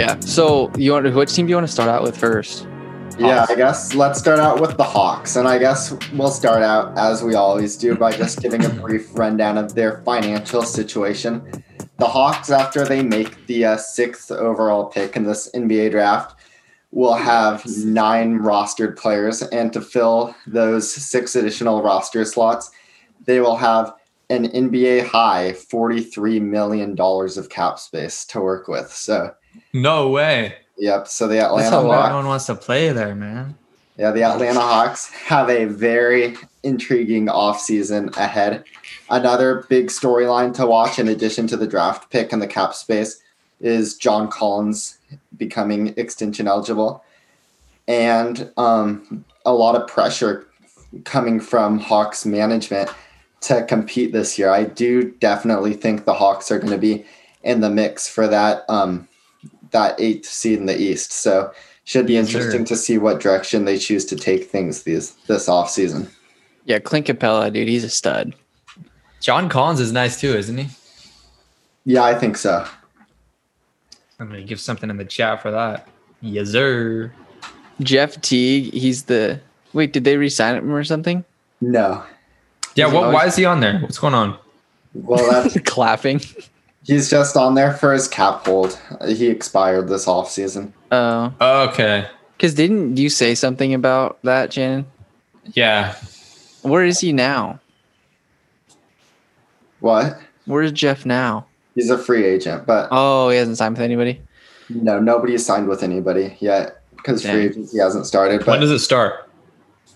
yeah. So you want which team do you want to start out with first? Yeah, I guess let's start out with the Hawks. And I guess we'll start out, as we always do, by just giving a brief rundown of their financial situation. The Hawks, after they make the uh, sixth overall pick in this NBA draft, will have nine rostered players. And to fill those six additional roster slots, they will have an NBA high $43 million of cap space to work with. So, No way. yep. So the That's Atlanta how Hawks. everyone wants to play there, man. Yeah, the Atlanta Hawks have a very intriguing offseason ahead. Another big storyline to watch, in addition to the draft pick and the cap space, is John Collins becoming extension eligible. And um, a lot of pressure coming from Hawks management to compete this year. I do definitely think the Hawks are going to be in the mix for that um, that eighth seed in the East. So should be Yes, sir. interesting to see what direction they choose to take things these this off season. Yeah, Clint Capela, dude, he's a stud. John Collins is nice too, isn't he? Yeah, I think so. I'm gonna give something in the chat for that. Yes, sir. Jeff Teague, he's the wait. Did they resign him or something? No. Yeah. Is he What, why is he on there? What's going on? Well, that's, Clapping. He's just on there for his cap hold. He expired this off season. Oh, Okay. because didn't you say something about that, Shannon? Yeah. Where is he now? What? Where's Jeff now? He's a free agent, but Oh, he hasn't signed with anybody. no, nobody's signed with anybody yet because free agency hasn't started. when does it start?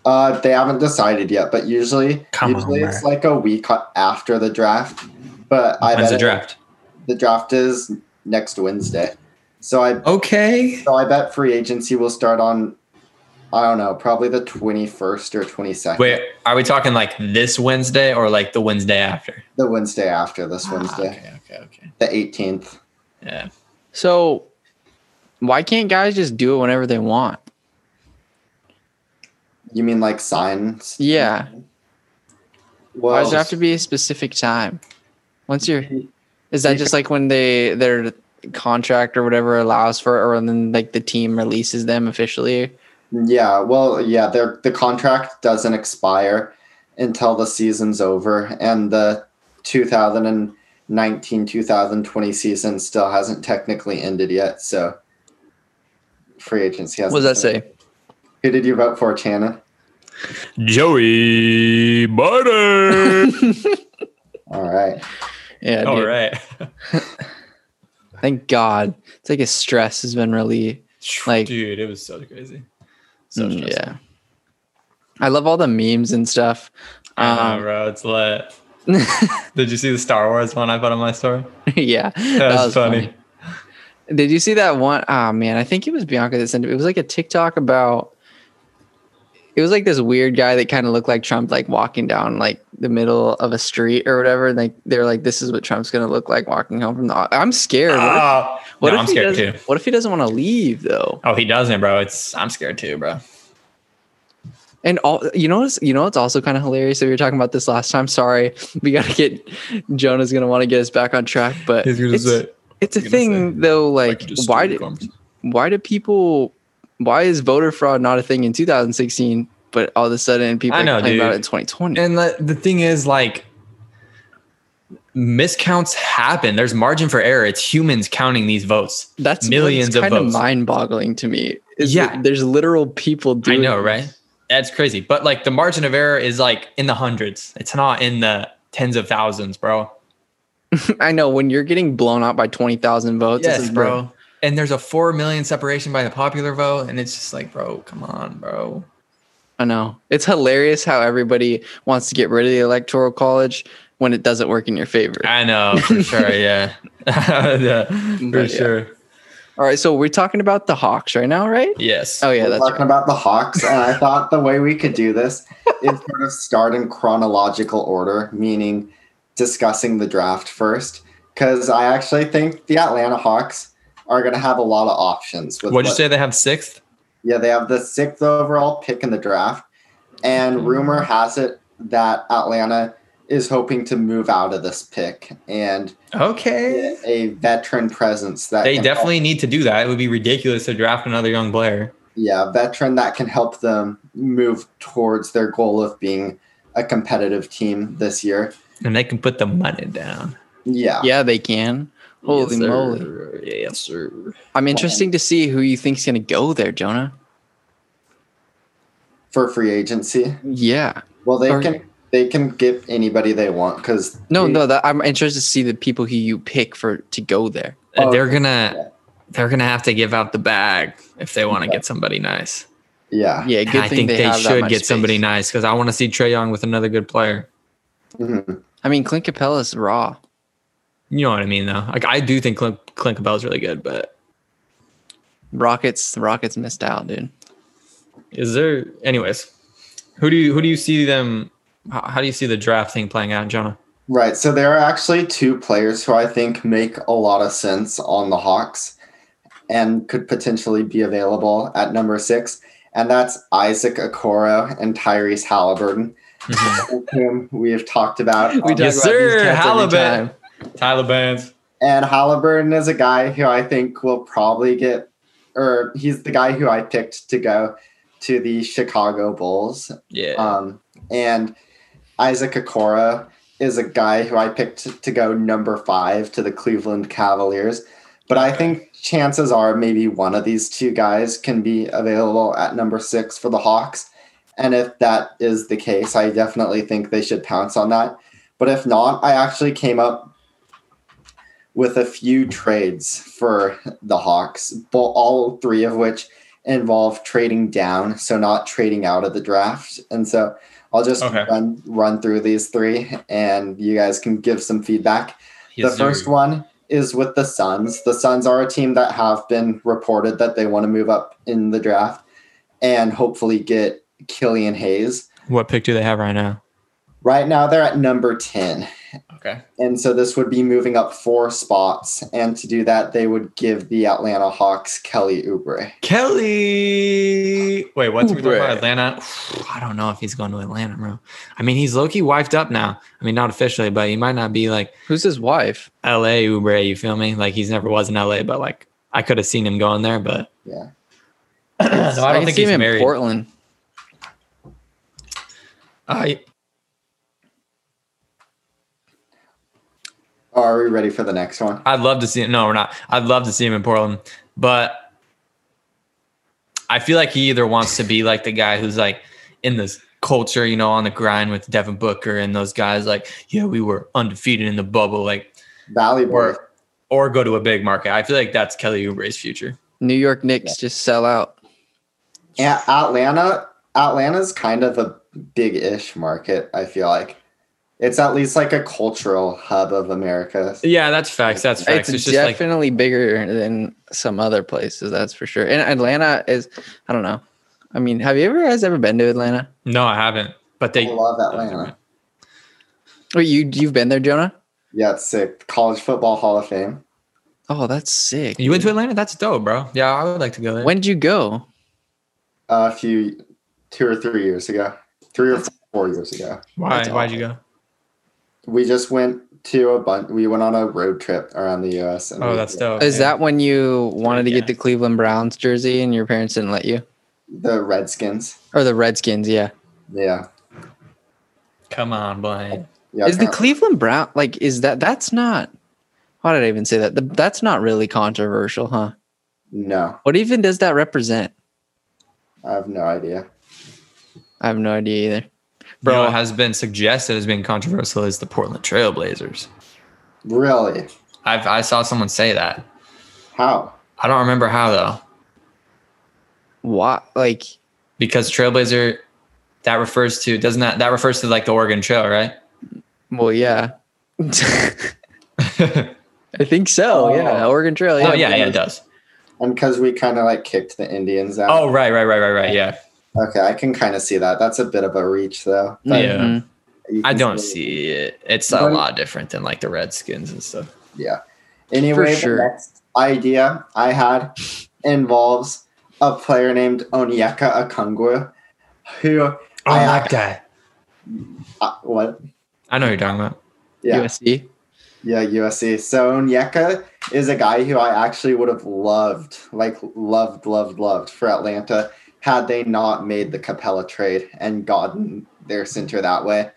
uh, they haven't decided yet. But usually, Come on, usually it's man. like a week after the draft. But I When's bet the it- draft? The draft is next Wednesday. So I Okay. so I bet free agency will start on I don't know, probably the twenty first or twenty second. Wait, are we talking like this Wednesday or like the Wednesday after? The Wednesday after this ah, Wednesday. Okay. Okay. Okay. The eighteenth. Yeah. So, why can't guys just do it whenever they want? You mean like signs? Yeah. Well Why does it have to be a specific time? Once you're, is that just like when they their contract or whatever allows for, it, or then like the team releases them officially? Yeah, well, yeah, their the contract doesn't expire until the season's over, and the 2019-2020 season still hasn't technically ended yet. So, free agency hasn't. What does that say? Who did you vote for, Channa? Joey Butter. All right. Yeah, All dude. right. Thank God. It's like his stress has been relieved. Like- dude, it was so crazy. So Mm, stressful. yeah. I love all the memes and stuff. Um, bro. It's lit. Did you see the Star Wars one I put on my story? yeah, That was funny. Did you see that one? Oh man, I think it was Bianca that sent it. It was like a TikTok about. It was like this weird guy that kind of looked like Trump, like walking down like the middle of a street or whatever. And like they're like, "This is what Trump's gonna look like walking home from the." I'm scared. What if, Oh, what no, if I'm he scared doesn't- too. What if he doesn't want to leave though? Oh, he doesn't, bro. It's I'm scared too, bro. And all you know, what's- you know, it's also kind of hilarious. that we were talking about this last time. Sorry, we gotta get Jonah's gonna want to get us back on track, but it's, it's a thing though. Like, why did why do people why is voter fraud not a thing in 2016 but all of a sudden people I know, are complaining about it in 2020 And the, the thing is, like, miscounts happen. There's margin for error. It's humans counting these votes. that's millions of kind of votes. mind-boggling to me is Yeah. there's literal people I doing know, right? That's crazy. But like the margin of error is like in the hundreds. It's not in the tens of thousands, bro. i know when you're getting blown out by 20,000 votes it's yes, bro. And there's a four million separation by the popular vote, and it's just like, bro, come on, bro. i know it's hilarious how everybody wants to get rid of the electoral college when it doesn't work in your favor I know for sure. Yeah, Yeah, for But yeah. sure. all right so we're talking about the hawks right now right Yes. oh yeah We're that's talking right. about the Hawks, and I thought the way we could do this is sort of start in chronological order, meaning discussing the draft first. Because I actually think the Atlanta Hawks are going to have a lot of options. With What'd you say? They have sixth. Yeah, they have the sixth overall pick in the draft, and hmm. rumor has it that Atlanta is hoping to move out of this pick and Okay. a veteran presence that They can definitely need to do that. It would be ridiculous to draft another young player. yeah, veteran that can help them move towards their goal of being a competitive team this year. And they can put the money down. Yeah. Yeah, they can. Holy Yes, sir. moly! Yes, sir. I'm interesting to see who you think's gonna go there, Jonah. For free agency. Yeah. Well, they Or- can they can get anybody they want because No, no. That I'm interested to see the people who you pick for to go there. Oh, they're gonna they're gonna have to give out the bag if they want to Okay. get somebody nice. Yeah. Yeah, And good I think they, they, have that should much get somebody nice because I want to see Trae Young with another good player. Mhm. I mean, Clint Capela's raw. You know what I mean, though. Like I do think Clint, Clint Capela's really good, but Rockets, the Rockets missed out, dude. is there? Anyways, who do you who do you see them? How, how do you see the draft thing playing out, Jonah? Right. So there are actually two players who I think make a lot of sense on the Hawks and could potentially be available at number six. And that's Isaac Okoro and Tyrese Halliburton, Mhm. whom we have talked about. We on- talk Yes, about these sir, cats every Halliburton. Tyler Bands. And Halliburton is a guy who I think will probably get, or he's the guy who I picked to go to the Chicago Bulls. Yeah. Um, and Isaac Okoro is a guy who I picked to go number five to the Cleveland Cavaliers. But I think chances are maybe one of these two guys can be available at number six for the Hawks. And if that is the case, I definitely think they should pounce on that. But if not, I actually came up with a few trades for the Hawks, but all three of which involve trading down, so not trading out of the draft. And so I'll just Okay. run run through these three, and you guys can give some feedback. the first one is with the Suns. The Suns are a team that have been reported that they want to move up in the draft and hopefully get Killian Hayes. What pick do they have right now? Right now, they're at number ten. Okay. And so this would be moving up four spots. And to do that, they would give the Atlanta Hawks Kelly Oubre. Kelly. Wait, what's we talking about? Atlanta? I don't know if he's going to Atlanta, bro. I mean, he's low key wifed up now. I mean, not officially, but he might not be like Who's his wife? LA Oubre. You feel me? Like he's never was in LA, but like I could have seen him going there, but Yeah. no, I don't can think see he's him in. Portland. I Oh, are we ready for the next one? I'd love to see him. No, we're not. I'd love to see him in Portland, but I feel like he either wants to be like the guy who's like in this culture, you know, on the grind with Devin Booker and those guys. Like, yeah, we were undefeated in the bubble, like, Valley Boy. or or go to a big market. I feel like that's Kelly Oubre's future. New York Knicks just sell out. Yeah, Atlanta. Atlanta's kind of a big-ish market. I feel like it's at least like a cultural hub of America. Yeah, that's facts. That's facts. It's, It's, just like definitely bigger than some other places, that's for sure. And Atlanta is, I don't know. I mean, have you ever guys ever been to Atlanta? no, I haven't. But I they love Atlanta. Wait, you you've been there, Jonah? Yeah, it's sick. College Football Hall of Fame. Oh, that's sick. you went to. Atlanta. That's dope, bro. Yeah, I would like to go there. When did you go? a few, two or three years ago, three or four years ago. Why? That's Why'd you go? We just went to a bunch. We went on a road trip around the U.S. And Oh, we- that's dope. Is yeah. that when you wanted to Yeah. get the Cleveland Browns jersey and your parents didn't let you? the Redskins. Or the Redskins, yeah. Yeah, Come on, Blaine. yeah. is the apparently. Cleveland Brown like is that that's not why did I even say that? The, that's not really controversial, huh? no, What even does that represent? I have no idea. I have no idea either. Bro, Bro, what has been suggested as being controversial is the Portland Trailblazers. Really? I've I saw someone say that. How? I don't remember how though, what like because Trailblazer that refers to doesn't that that refers to like the Oregon Trail, right? well yeah. I think so, oh. oh. yeah. Oregon Trail, yeah. oh yeah, yeah, it does. And because we kind of like kicked the Indians out. Oh right, right, right, right, right. Yeah, okay. I can kind of see that. That's a bit of a reach, though. But Yeah. Mhm. I don't see it. It's a lot different than like the Redskins and stuff. Yeah. Anyway, sure. the next idea I had involves a player named Onyeka Okongwu, who Oh, I that ac- guy. uh, what? I know who you're talking about. Yeah, USC. yeah, USC. So Onyeka is a guy who I actually would have loved, like loved, loved, loved for Atlanta had they not made the Capela trade and gotten their center that way.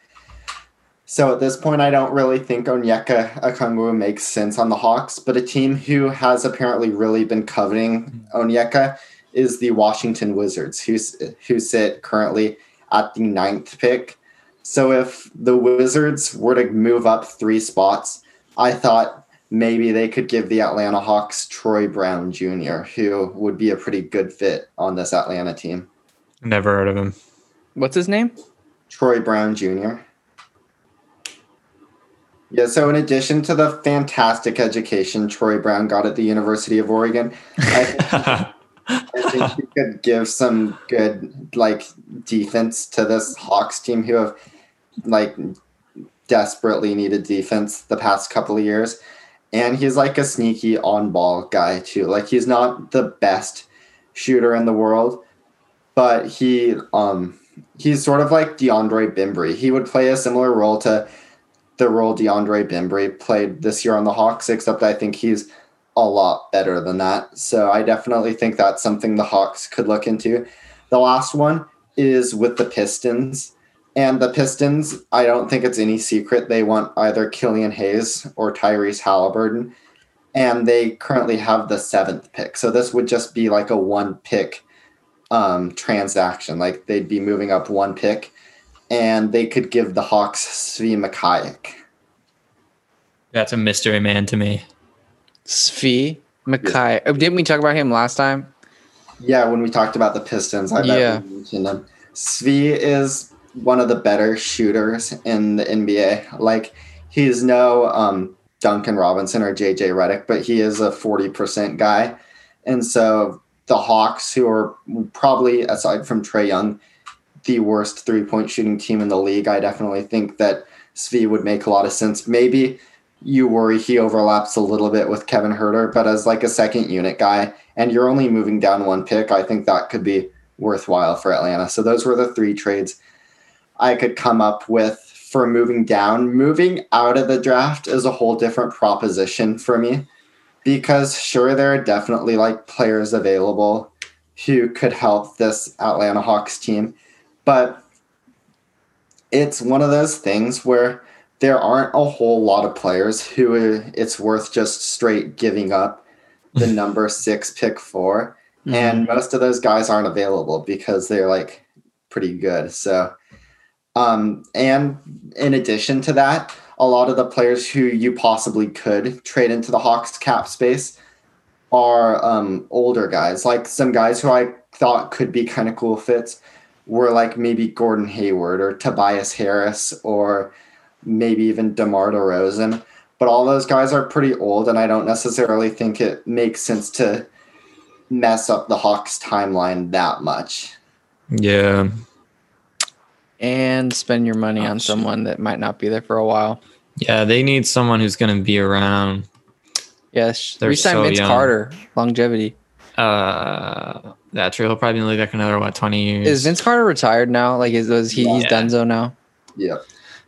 So at this point, I don't really think Onyeka Okongwu makes sense on the Hawks, but a team who has apparently really been coveting Onyeka is the Washington Wizards, who, who sit currently at the ninth pick. So if the Wizards were to move up three spots, I thought maybe they could give the Atlanta Hawks Troy Brown Jr., who would be a pretty good fit on this Atlanta team. Never heard of him. What's his name? Troy Brown Jr. Yeah, so in addition to the fantastic education Troy Brown got at the University of Oregon, I think, I think he could give some good like defense to this Hawks team who have like desperately needed defense the past couple of years. And he's like a sneaky on ball guy too. Like he's not the best shooter in the world, but he um he's sort of like DeAndre Bembry. He would play a similar role to the role DeAndre Bembry played this year on the Hawks, except I think he's a lot better than that. So I definitely think that's something the Hawks could look into. The last one is with the Pistons. And the Pistons, I don't think it's any secret they want either Killian Hayes or Tyrese Halliburton. And they currently have the seventh pick. So this would just be like a one pick um, transaction. Like they'd be moving up one pick and they could give the Hawks Svi Mikhailiuk. That's a mystery man to me. Svi Mackay. Oh, didn't we talk about him last time? Yeah, when we talked about the Pistons, I bet Yeah. we mentioned him. Svi is one of the better shooters in the NBA. Like he's no um, Duncan Robinson or JJ Redick, but he is a forty percent guy, and so the Hawks, who are probably aside from Trae Young, the worst three point shooting team in the league, I definitely think that Svi would make a lot of sense. Maybe you worry he overlaps a little bit with Kevin Huerter, but as like a second unit guy, and you're only moving down one pick, I think that could be worthwhile for Atlanta. So those were the three trades I could come up with for moving down. Moving out of the draft is a whole different proposition for me because sure there are definitely like players available who could help this Atlanta Hawks team, but it's one of those things where there aren't a whole lot of players who it's worth just straight giving up the number six pick for. And mm-hmm. most of those guys aren't available because they're like pretty good. So, um, and in addition to that, a lot of the players who you possibly could trade into the Hawks cap space are um, older guys, like some guys who I thought could be kind of cool fits were like maybe Gordon Hayward or Tobias Harris or maybe even DeMar DeRozan. But all those guys are pretty old, and I don't necessarily think it makes sense to mess up the Hawks timeline that much. Yeah. And spend your money Oh, on shit. someone that might not be there for a while. Yeah, they need someone who's going to be around. Yes, They're resign so Vince young. Carter, longevity. Uh, that's true. He'll probably be in the league like another what twenty years. Is Vince Carter retired now? Like, is was he? He's Yeah. done so now. Yeah.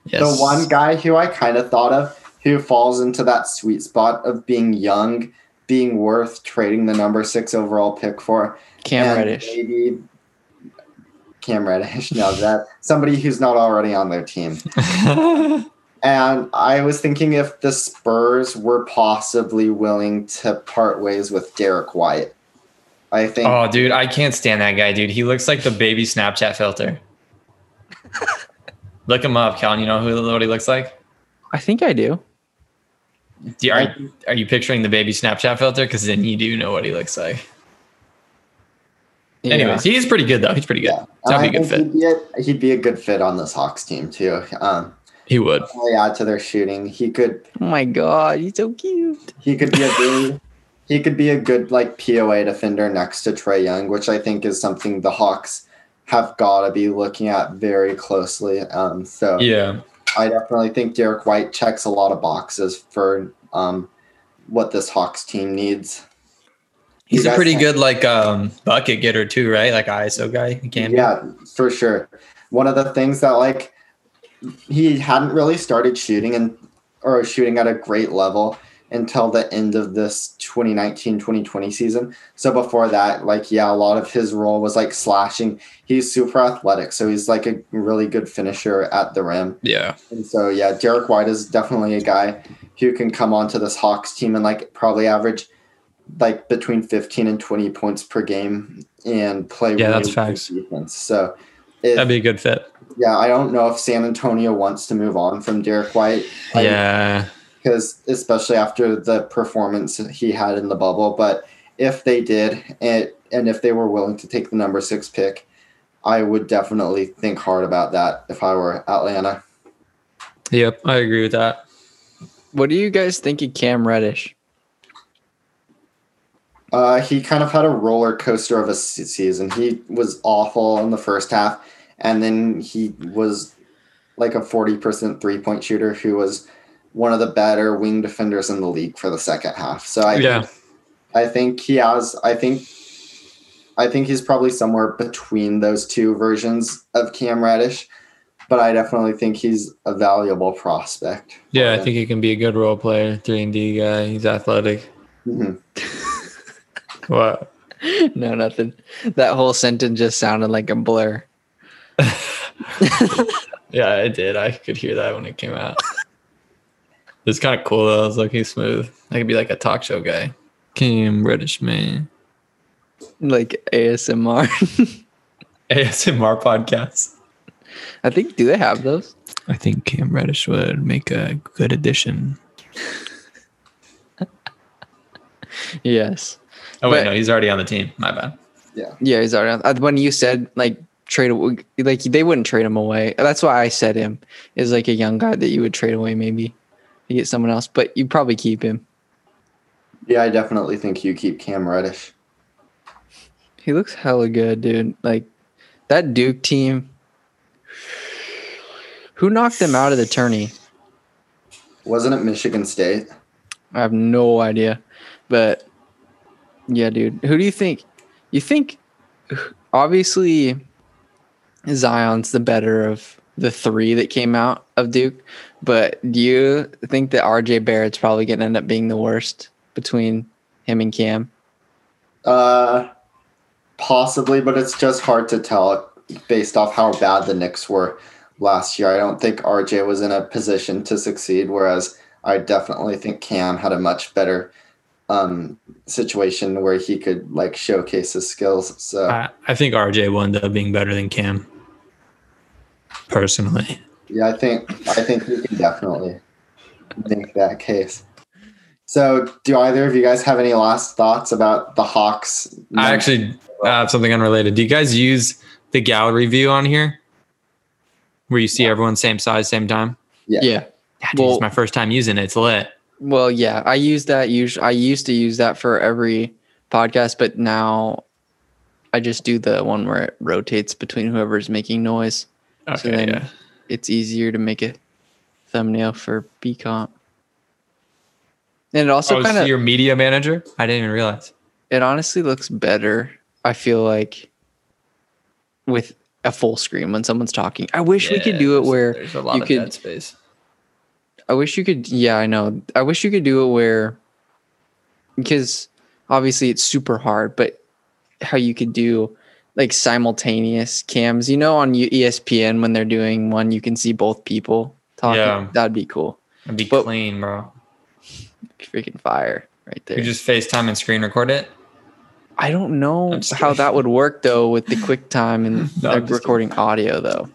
Yes. The one guy who I kind of thought of who falls into that sweet spot of being young, being worth trading the number six overall pick for. Cam and Reddish. Maybe Cam Reddish. No, that somebody who's not already on their team. And I was thinking if the Spurs were possibly willing to part ways with Derrick White. I think oh, dude, I can't stand that guy, dude. He looks like the baby Snapchat filter. Look him up, Calvin. You know who what he looks like? I think I do. Do are, are you picturing the baby Snapchat filter? Because then you do know what he looks like. Yeah. Anyways, he's pretty good though. He's pretty good. yeah, That'd be a I good fit. He'd be, a, he'd be a good fit on this Hawks team too. Um, He would. really add to their shooting. He could oh my god, he's so cute. he could be a good, he could be a good like POA defender next to Trae Young, which I think is something the Hawks have got to be looking at very closely. Um, so Yeah. I definitely think Derrick White checks a lot of boxes for um, what this Hawks team needs. He's a pretty good like um bucket getter too, right? Like ISO guy. He can be. Yeah, for sure. One of the things that like he hadn't really started shooting and or shooting at a great level until the end of this 2019-2020 season. So before that, like yeah, a lot of his role was like slashing. He's super athletic, so he's like a really good finisher at the rim. Yeah. And so yeah, Derrick White is definitely a guy who can come onto this Hawks team and like probably average like between 15 and 20 points per game and play Yeah, that's good facts. defense. So if, That'd be a good fit. yeah, I don't know if San Antonio wants to move on from Derrick White. I- Yeah. because especially after the performance he had in the bubble. But if they did, and, and if they were willing to take the number six pick, I would definitely think hard about that if I were Atlanta. Yep. I agree with that. What do you guys think of Cam Reddish? Uh, he kind of had a roller coaster of a season. He was awful in the first half, and then he was like a 40% three point shooter who was one of the better wing defenders in the league for the second half. So I Yeah. think, I think he has I think I think he's probably somewhere between those two versions of Cam Reddish, but I definitely think he's a valuable prospect. Yeah, I think he can be a good role player, three and D guy. He's athletic. Mhm. What? no, nothing. That whole sentence just sounded like a blur. Yeah, I did. I could hear that when it came out. it's kind of cool though. It's like he's smooth. I could be like a talk show guy. Cam Reddish man. Like ASMR. ASMR podcast. I think do they have those? I think Cam Reddish would make a good addition. Yes. Oh wait, But- no, he's already on the team. My bad. Yeah, yeah, he's already on. uh, When you said like trade, aw- like they wouldn't trade him away. That's why I said him is like a young guy that you would trade away maybe to get someone else, but you probably keep him. Yeah, I definitely think you keep Cam Reddish. He looks hella good, dude. Like that Duke team. Who knocked them out of the tourney? Wasn't it Michigan State? I have no idea, but yeah, dude. Who do you think? You think? Obviously, Zion's the better of the three that came out of Duke, but do you think that RJ Barrett's probably going to end up being the worst between him and Cam? Uh, possibly, but it's just hard to tell based off how bad the Knicks were last year. I don't think RJ was in a position to succeed, whereas I definitely think Cam had a much better um, situation where he could like showcase his skills. So I, I think RJ will end up being better than Cam. Personally. yeah, I think I think we can definitely make that case. So, do either of you guys have any last thoughts about the Hawks? I actually have something unrelated. Do you guys use the gallery view on here? Where you see everyone same size, same time? Yeah. Yeah. Yeah, dude, Well- it's my first time using it. It's lit. Well, yeah, I use that. Usually, I used to use that for every podcast, but now I just do the one where it rotates between whoever's making noise. Okay, so then- yeah. It's easier to make a thumbnail for BComp. And it also oh, kind so of your media manager? I didn't even realize. it honestly looks better. I feel like with a full screen when someone's talking. I wish we could do it where there's a lot you of could- space. I wish you could. Yeah, I know. I wish you could do it where, because obviously it's super hard, but how you could do like simultaneous cams. You know, on ESPN when they're doing one, you can see both people talking. Yeah. That'd be cool. It'd be But- clean, bro. Freaking fire right there. You just FaceTime and screen record it. I don't know how that would work though with the QuickTime and No, recording audio though.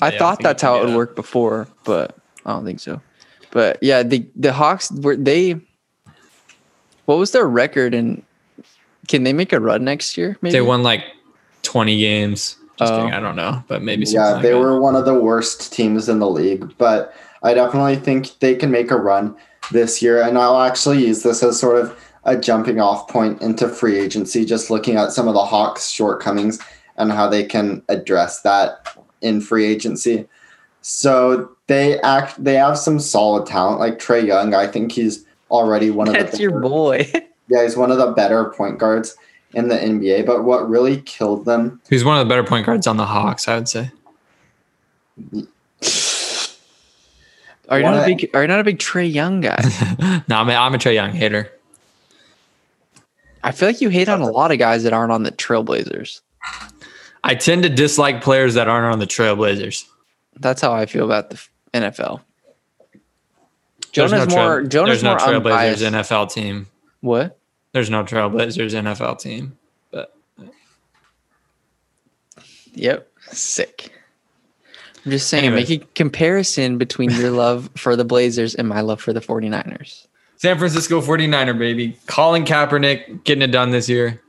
I Yeah, thought think that's how it would that. work before, but I don't think so. But yeah, the the Hawks were they. What was their record and can they make a run next year? Maybe They won like 20 games. Just Oh. kidding. I don't know, but maybe something yeah, like they that. were one of the worst teams in the league, but I definitely think they can make a run this year. And I'll actually use this as sort of a jumping off point into free agency, just looking at some of the Hawks' shortcomings and how they can address that in free agency. So they act they have some solid talent, like Trae Young. I think he's already one of That's the your better- boy. yeah, he's one of the better point guards in the NBA. But what really killed them He's one of the better point guards on the Hawks, I would say. Are you not a big? Are you not a big Trae Young guy? no, I'm a, I'm a Trae Young hater. I feel like you hate on a lot of guys that aren't on the Trailblazers. I tend to dislike players that aren't on the Trailblazers. That's how I feel about the f- NFL. Jonah's no trail- more. Jonah's there's no more Trailblazers unbiased. NFL team. What? There's no Trailblazers NFL team. But Yep. Sick. I'm just saying, Anyways. make a comparison between your love for the Blazers and my love for the 49ers. San Francisco 49er, baby. Colin Kaepernick getting it done this year.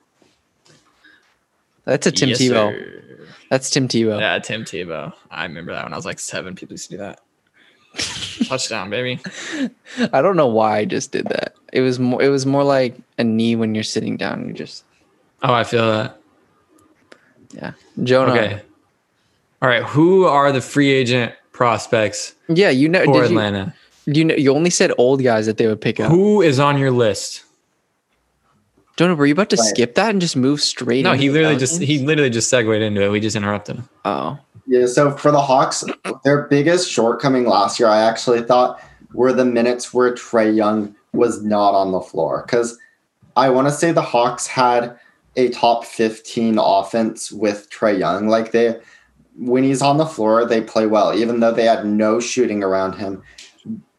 That's a Tim Yes, Tebow. sir. That's Tim Tebow. Yeah, Tim Tebow. I remember that when I was like seven. People used to do that. Touchdown, baby. I don't know why I just did that. It was more. It was more like a knee when you're sitting down. You just Oh, I feel that. yeah. Jonah. Okay. All right. Who are the free agent prospects Yeah, you know. for Did you, Atlanta? you know? You only said old guys that they would pick up. Who is on your list? Jonah, were you about to Right. skip that and just move straight? No, he literally just he literally just segued into it. We just interrupted him. Oh, Yeah, so for the Hawks, their biggest shortcoming last year, I actually thought, were the minutes where Trae Young was not on the floor. Because I want to say the Hawks had a top 15 offense with Trae Young. Like they, when he's on the floor, they play well, even though they had no shooting around him.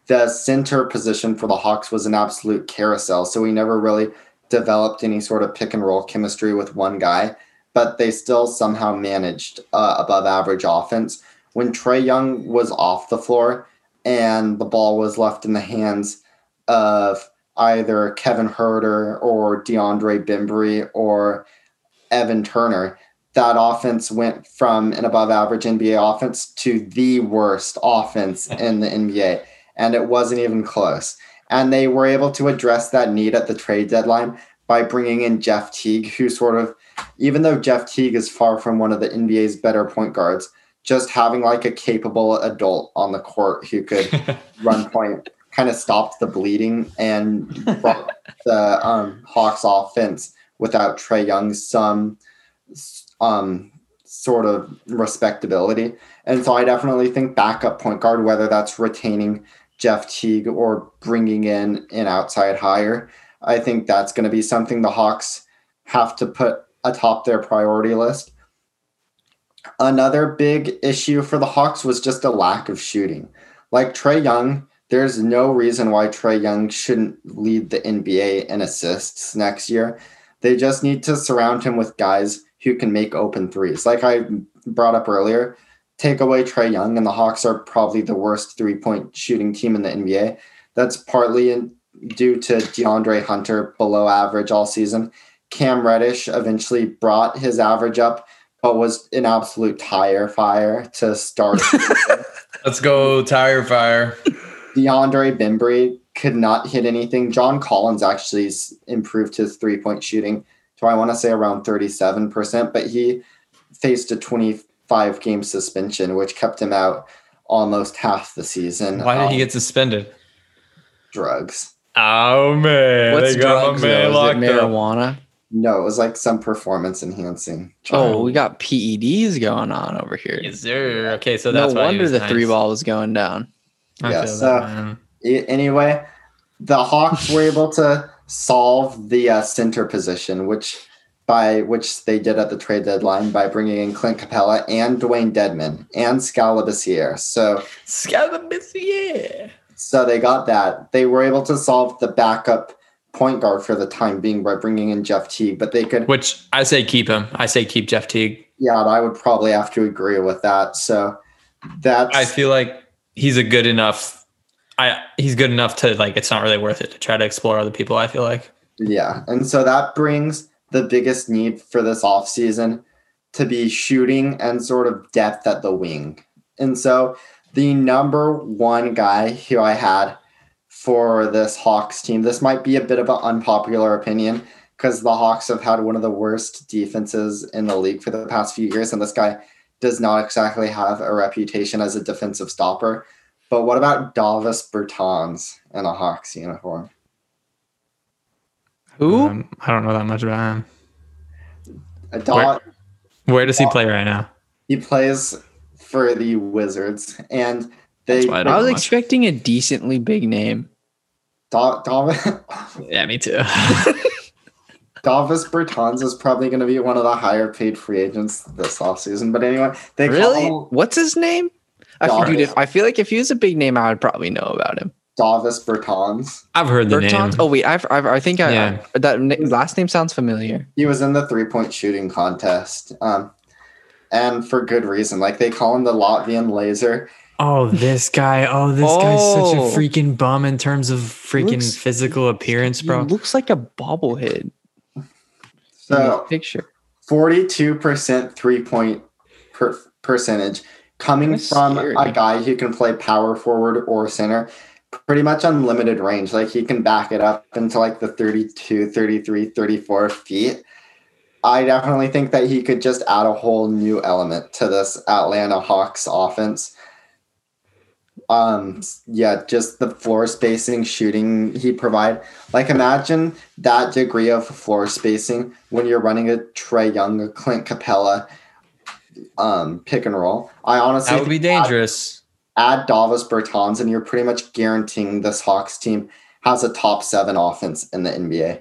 The center position for the Hawks was an absolute carousel. So we never really developed any sort of pick and roll chemistry with one guy but they still somehow managed uh, above average offense. When Trae Young was off the floor and the ball was left in the hands of either Kevin Huerter or DeAndre Bembry or Evan Turner, that offense went from an above average NBA offense to the worst offense in the NBA. And it wasn't even close. And they were able to address that need at the trade deadline by bringing in Jeff Teague, who sort of even though Jeff Teague is far from one of the NBA's better point guards, just having like a capable adult on the court who could run point kind of stopped the bleeding and brought the um, Hawks offense without Trae Young some um, sort of respectability. And so I definitely think backup point guard, whether that's retaining Jeff Teague or bringing in an outside hire, I think that's going to be something the Hawks have to put atop their priority list. Another big issue for the Hawks was just a lack of shooting. Like Trae Young, there's no reason why Trae Young shouldn't lead the NBA in assists next year. They just need to surround him with guys who can make open threes. Like I brought up earlier, take away Trae Young, and the Hawks are probably the worst three point shooting team in the NBA. That's partly in, due to DeAndre Hunter below average all season. Cam Reddish eventually brought his average up, but was an absolute tire fire to start. Let's go, tire fire. DeAndre Bembry could not hit anything. John Collins actually improved his three point shooting to, I want to say, around 37%, but he faced a 25 game suspension, which kept him out almost half the season. Why did he Um, get suspended? drugs? Oh man, what's they got drugs? my man Though? Is it locked up. Marijuana? No, it was like some performance enhancing. Oh, we got PEDs going on over here. Yes, sir. Okay, so no that's why he wonder the nice. three ball was going down. I Yeah, so- that, anyway, the Hawks were able to solve the uh, center position, which by which they did at the trade deadline by bringing in Clint Capela and Dewayne Dedmon and Skal Labissière. So, Skal Labissière. so they got that. They were able to solve the backup point guard for the time being by bringing in Jeff Teague, but they could. Which I say keep him. I say keep Jeff Teague. Yeah, I would probably have to agree with that. So that's I feel like he's a good enough. I he's good enough to like. It's not really worth it to try to explore other people. I feel like. Yeah. And so that brings the biggest need for this offseason to be shooting and sort of depth at the wing. And so the number one guy who I had for this Hawks team, this might be a bit of an unpopular opinion because the Hawks have had one of the worst defenses in the league for the past few years. And this guy does not exactly have a reputation as a defensive stopper. But what about Davis Bertans in a Hawks uniform? Who? Um, I don't know that much about him. A dog, Where does he play right now? he plays for the Wizards, and They I I was much. expecting a decently big name. Da- Dav- Yeah, me too. Davis Bertans is probably going to be one of the higher paid free agents this offseason. But anyway, they Really? him What's his name? I, feel- dude, if, I feel like if he was a big name, I would probably know about him. Davis Bertans. I've heard the Bertans? name. Oh wait, I've, I've, I think I, Yeah. I- that na- last name sounds familiar. He was in the three point shooting contest. Um, and for good reason. Like they call him the Latvian laser. Oh, this guy. Oh, this guy's such Oh. a freaking bum in terms of freaking Looks- physical appearance, He bro. looks like a bobblehead. So picture. 42% three point per- percentage coming That's from scary. a guy who can play power forward or center pretty much unlimited range like he can back it up into like the 32 33 34 feet i definitely think that he could just add a whole new element to this atlanta hawks offense um yeah just the floor spacing shooting he provide like imagine that degree of floor spacing when you're running a Trae Young, a Clint Capela um pick and roll. I honestly That would be think add- dangerous. Add, Davis Bertans, and you're pretty much guaranteeing this Hawks team has a top seven offense in the NBA.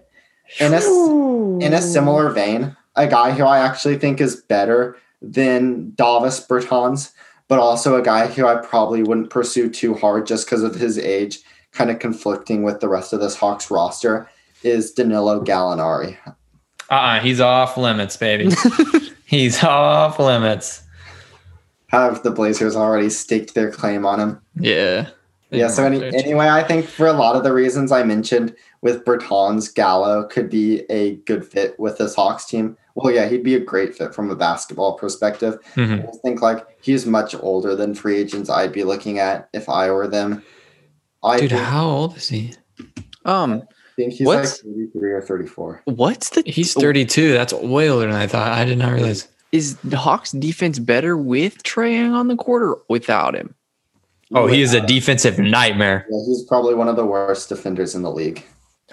In a in a similar vein, a guy who I actually think is better than Davis Bertans, but also a guy who I probably wouldn't pursue too hard just because of his age, kind of conflicting with the rest of this Hawks roster, is Danilo Gallinari. Uh-uh, he's off limits, baby. he's off limits. Have the Blazers already staked their claim on him? Yeah. Yeah. So any, anyway, I think for a lot of the reasons I mentioned with Bertans, Gallo could be a good fit with this Hawks team. Well, yeah, he'd be a great fit from a basketball perspective. Mhm. I think like he's much older than free agents I'd be looking at if I were them. I Dude, think, how old is he? Um, think he's what's- like 33 or 34. what's the He's 32. That's way older than I thought. I did not realize. Is the Hawks defense better with Trae Young on the court or without him? Oh, he is a defensive nightmare. Yeah, he's probably one of the worst defenders in the league.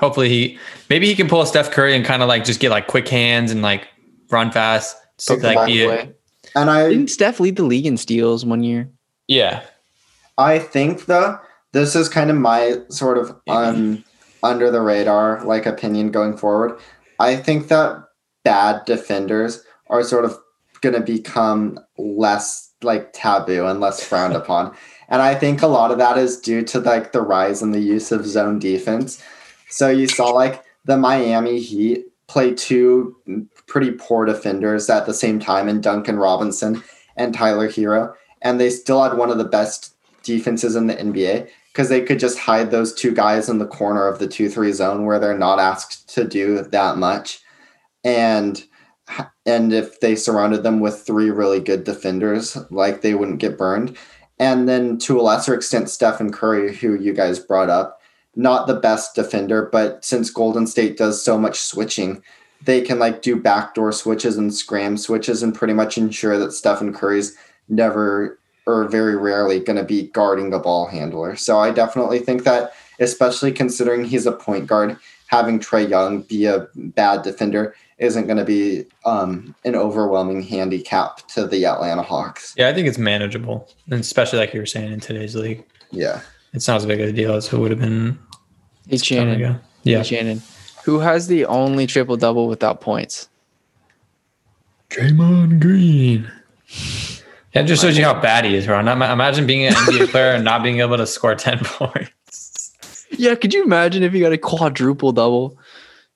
Hopefully he maybe he can pull a Steph Curry and kind of like just get like quick hands and like run fast. So like ball be a, And I Didn't Steph lead the league in steals one year? yeah. I think though this is kind of my sort of um under the radar like opinion going forward. I think that bad defenders are sort of going to become less like taboo and less frowned upon. And I think a lot of that is due to like the rise in the use of zone defense. So you saw like the Miami Heat play two pretty poor defenders at the same time in Duncan Robinson and Tyler Herro and they still had one of the best defenses in the NBA because they could just hide those two guys in the corner of the 2-3 zone where they're not asked to do that much. And and if they surrounded them with three really good defenders, like they wouldn't get burned. And then to a lesser extent, Stephen Curry, who you guys brought up, not the best defender, but since Golden State does so much switching, they can like do backdoor switches and scram switches and pretty much ensure that Stephen Curry's never or very rarely going to be guarding the ball handler. So I definitely think that, especially considering he's a point guard, having Trae Young be a bad defender isn't going to be um, an overwhelming handicap to the Atlanta Hawks. Yeah, I think it's manageable. And especially like you were saying in today's league. Yeah. It's not as big a deal as it would have been Hey Shannon. ago. Hey, Yeah. Shannon. Who has the only triple double without points? Draymond Green. Yeah, just shows you how bad he is, bro. Not, imagine being an NBA player and not being able to score 10 points. Yeah, could you imagine if you got a quadruple double?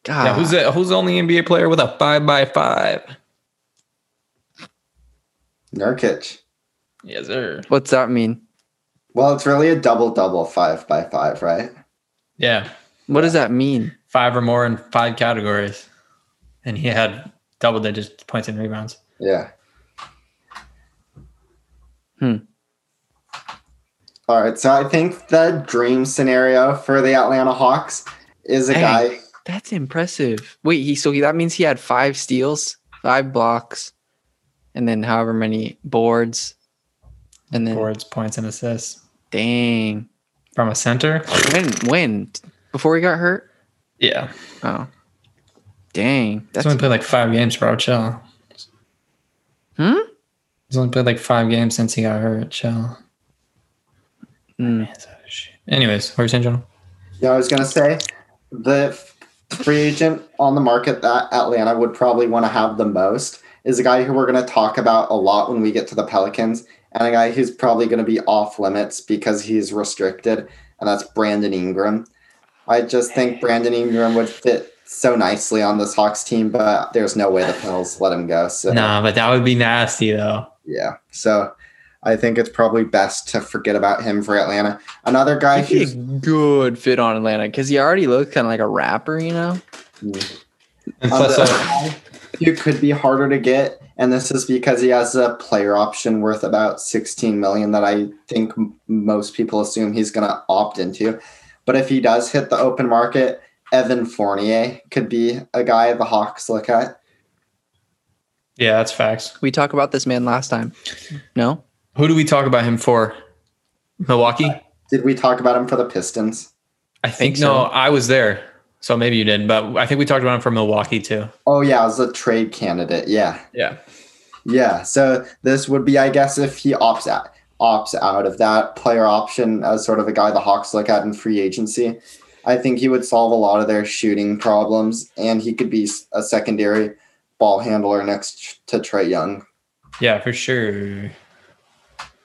God, Yeah, who's the, who's the only NBA player with a five by five? Nurkic. Yes, sir. what's that mean? Well, it's really a double double five by five, right? Yeah, What does that mean? five or more in five categories. And he had double digits points and rebounds. Yeah. Hmm. All right. So I think the dream scenario for the Atlanta Hawks is a Hey. guy. That's impressive. Wait, he so he, that means he had five steals, five blocks, and then however many boards, and then Boards, points, and assists dang, from a center. when when before he got hurt? Yeah. Oh, dang, He's that's only played like five games, bro. Chill. Hmm? He's only played like five games since he got hurt. Chill. Mm. Anyways, what are you saying, John? Yeah, I was gonna say the free agent on the market that Atlanta would probably want to have the most is a guy who we're gonna talk about a lot when we get to the Pelicans, and a guy who's probably gonna be off limits because he's restricted, and that's Brandon Ingram. I just think Brandon Ingram would fit so nicely on this Hawks team, but there's no way the Pels let him go. So Nah, but that would be nasty though. yeah, so I think it's probably best to forget about him for Atlanta. Another guy He'd be a who's good fit on Atlanta because he already looks kind of like a rapper, you know. And Um, plus, the- uh, who could be harder to get, and this is because he has a player option worth about 16 million that I think most people assume he's going to opt into. But if he does hit the open market, Evan Fournier could be a guy the Hawks look at. yeah, that's facts. We talked about this man last time. No, Who do we talk about him for? Milwaukee? Did we talk about him for the Pistons? I think, think no. I was there. So maybe you didn't, but I think we talked about him for Milwaukee too. Oh yeah, as a trade candidate. Yeah, Yeah. yeah. So this would be, I guess, if he opts out opts out of that player option as sort of a guy the Hawks look at in free agency. I think he would solve a lot of their shooting problems, and he could be a secondary ball handler next to Trae Young. Yeah, for sure.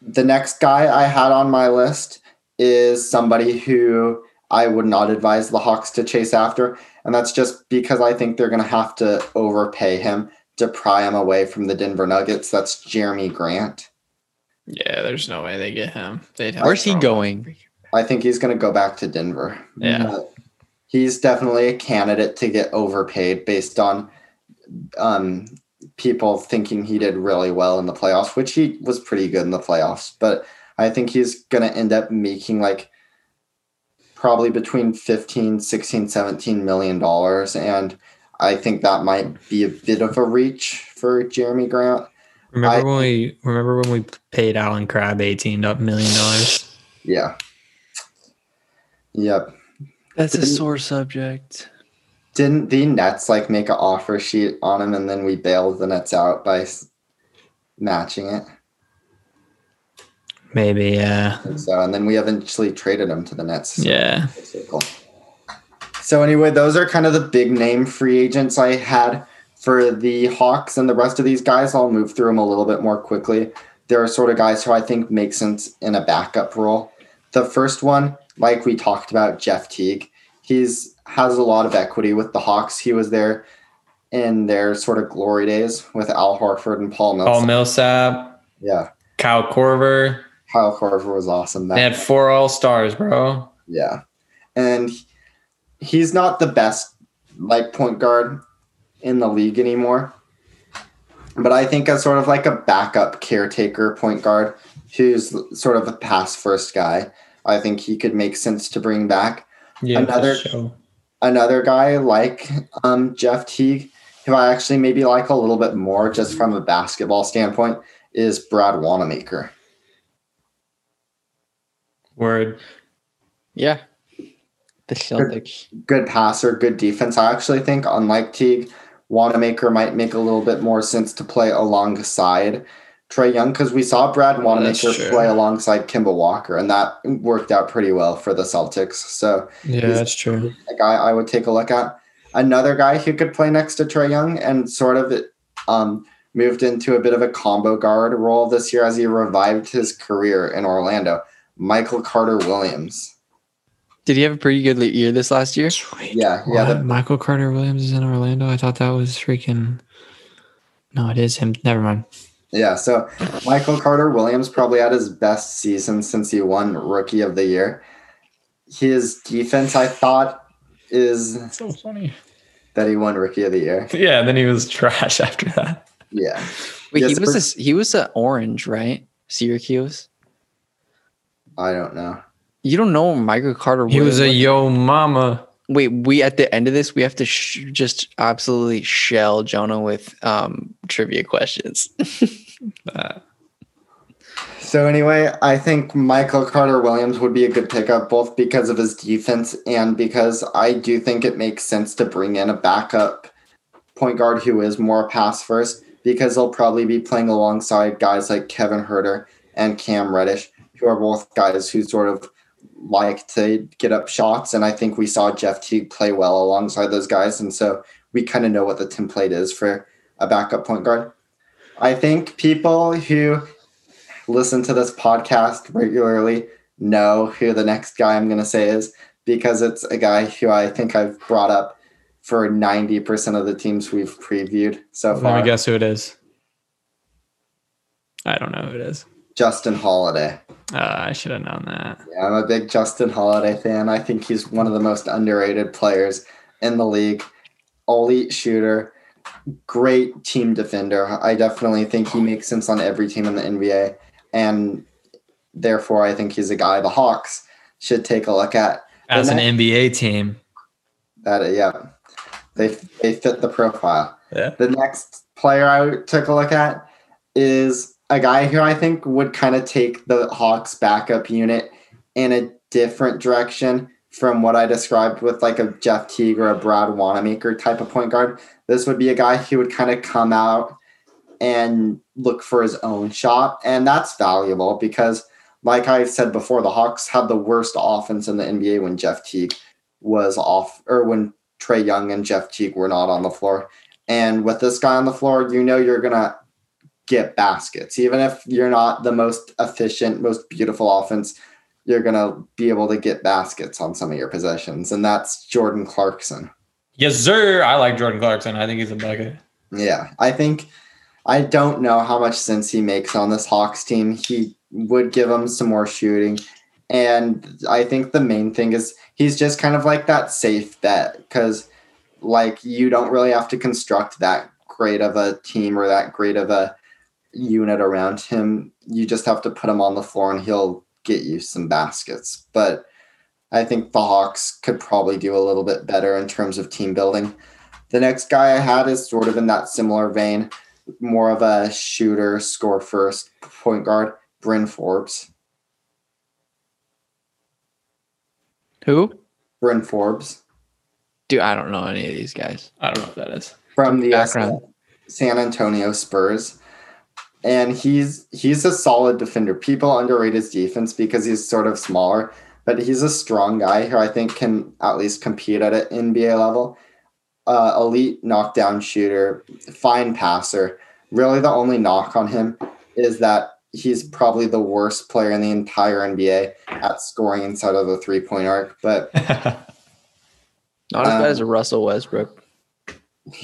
The next guy I had on my list is somebody who I would not advise the Hawks to chase after, and that's just because I think they're going to have to overpay him to pry him away from the Denver Nuggets. That's Jerami Grant. Yeah, there's no way they get him. They'd have where's he going? I think he's going to go back to Denver. Yeah. But he's definitely a candidate to get overpaid based on um, people thinking he did really well in the playoffs, which he was pretty good in the playoffs. But I think he's going to end up making like probably between 15, 16, 17 million dollars. And I think that might be a bit of a reach for Jerami Grant. Remember I- when we remember when we paid Allen Crabbe eighteen million dollars? Yeah. Yep. That's a Didn't- sore subject. Didn't the Nets like make an offer sheet on him and then we bailed the Nets out by matching it? Maybe, yeah. And so, and then we eventually traded him to the Nets. Yeah. Circle. So anyway, those are kind of the big name free agents I had for the Hawks and the rest of these guys. I'll move through them a little bit more quickly. There are sort of guys who I think make sense in a backup role. The first one, like we talked about, Jeff Teague. He's has a lot of equity with the Hawks. He was there in their sort of glory days with Al Horford and Paul Millsap. Paul Millsap, yeah, Kyle Korver. Kyle Horford was awesome. That They had four all stars, bro. Yeah. And he's not the best like point guard in the league anymore. But I think as sort of like a backup caretaker point guard who's sort of a pass first guy, I think he could make sense to bring back. Yeah, Another-. Another guy like um, Jeff Teague, who I actually maybe like a little bit more just from a basketball standpoint, is Brad Wanamaker. Word. Yeah. The Celtics. good passer, good defense. I actually think, unlike Teague, Wanamaker might make a little bit more sense to play alongside Trae Young because we saw Brad Wanamaker true. play alongside Kemba Walker, and that worked out pretty well for the Celtics. So, Yeah, that's true. a guy I would take a look at. Another guy who could play next to Trae Young and sort of um, moved into a bit of a combo guard role this year as he revived his career in Orlando. Michael Carter Williams. Did he have a pretty good year this last year? Sweet. Yeah, yeah, the- Michael Carter Williams is in Orlando. I thought that was freaking. No, it is him. Never mind. Yeah, so Michael Carter Williams probably had his best season since he won Rookie of the Year. His defense, I thought, is So funny. that he won Rookie of the Year. Yeah, and then he was trash after that. Yeah, Wait, Yes, he was for- a, he was a orange, right? Syracuse. I don't know. You don't know Michael Carter. Williams. He was a Williams? yo mama. Wait, we at the end of this we have to sh- just absolutely shell Jonah with um trivia questions. Uh, So anyway, I think Michael Carter Williams would be a good pickup both because of his defense and because I do think it makes sense to bring in a backup point guard who is more pass first because they'll probably be playing alongside guys like Kevin Huerter and Cam Reddish who are both guys who sort of like to get up shots. And I think we saw Jeff Teague play well alongside those guys. And so we kind of know what the template is for a backup point guard. I think people who listen to this podcast regularly know who the next guy I'm going to say is because it's a guy who I think I've brought up for 90% of the teams we've previewed so far. Let me guess who it is. I don't know who it is. Justin Holiday. Uh, I should have known that. Yeah, I'm a big Justin Holiday fan. I think he's one of the most underrated players in the league. Elite shooter, great team defender. I definitely think he makes sense on every team in the NBA. And therefore, I think he's a guy the Hawks should take a look at. As an NBA team. That yeah, they they fit the profile. Yeah. The next player I took a look at is a guy who I think would kind of take the Hawks backup unit in a different direction from what I described with like a Jeff Teague or a Brad Wanamaker type of point guard. This would be a guy who would kind of come out and look for his own shot. And that's valuable because, like I said before, the Hawks had the worst offense in the NBA when Jeff Teague was off or when Trae Young and Jeff Teague were not on the floor. And with this guy on the floor, you know you're going to get baskets. Even if you're not the most efficient, most beautiful offense, you're going to be able to get baskets on some of your possessions. And that's Jordan Clarkson. Yes, sir. I like Jordan Clarkson. I think he's a bucket. Yeah, I think I don't know how much sense he makes on this Hawks team. He would give them some more shooting. And I think the main thing is he's just kind of like that safe bet because, like, you don't really have to construct that great of a team or that great of a unit around him. You just have to put him on the floor and he'll get you some baskets. But I think the Hawks could probably do a little bit better in terms of team building. The next guy I had is sort of in that similar vein, more of a shooter, score first point guard, Bryn Forbes. Who? Bryn Forbes Dude, I don't know any of these guys. I don't know what that is. from the Background. San Antonio Spurs. And he's he's a solid defender. People underrate his defense because he's sort of smaller, but he's a strong guy who I think can at least compete at an NBA level. Uh, elite knockdown shooter, fine passer. Really, the only knock on him is that he's probably the worst player in the entire NBA at scoring inside of the three point arc. But Not as bad as Um, Russell Westbrook.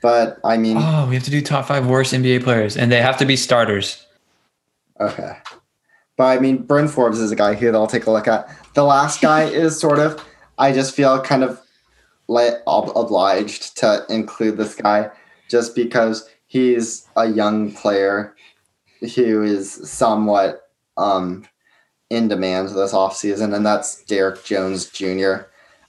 but I mean, oh, we have to do top five worst NBA players, and they have to be starters. Okay. But I mean, Bryn Forbes is a guy here that I'll take a look at. The last guy is sort of, I just feel kind of like ob- obliged to include this guy just because he's a young player who is somewhat um, in demand this offseason, and that's Derrick Jones Jr.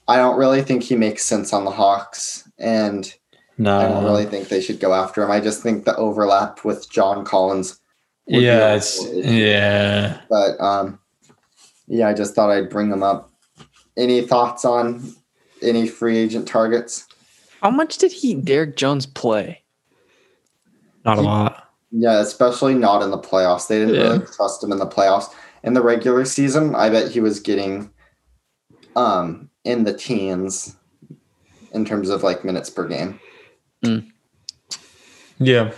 I don't really think he makes sense on the Hawks, and No. I don't really think they should go after him. I just think the overlap with John Collins Yeah, it's yeah. but um yeah i just thought i'd bring them up any thoughts on any free agent targets How much did he Derrick Jones play? Not a lot. yeah especially not in the playoffs they didn't Yeah. really trust him in the playoffs in the regular season i bet he was getting um in the teens in terms of like minutes per game Mm. Yeah.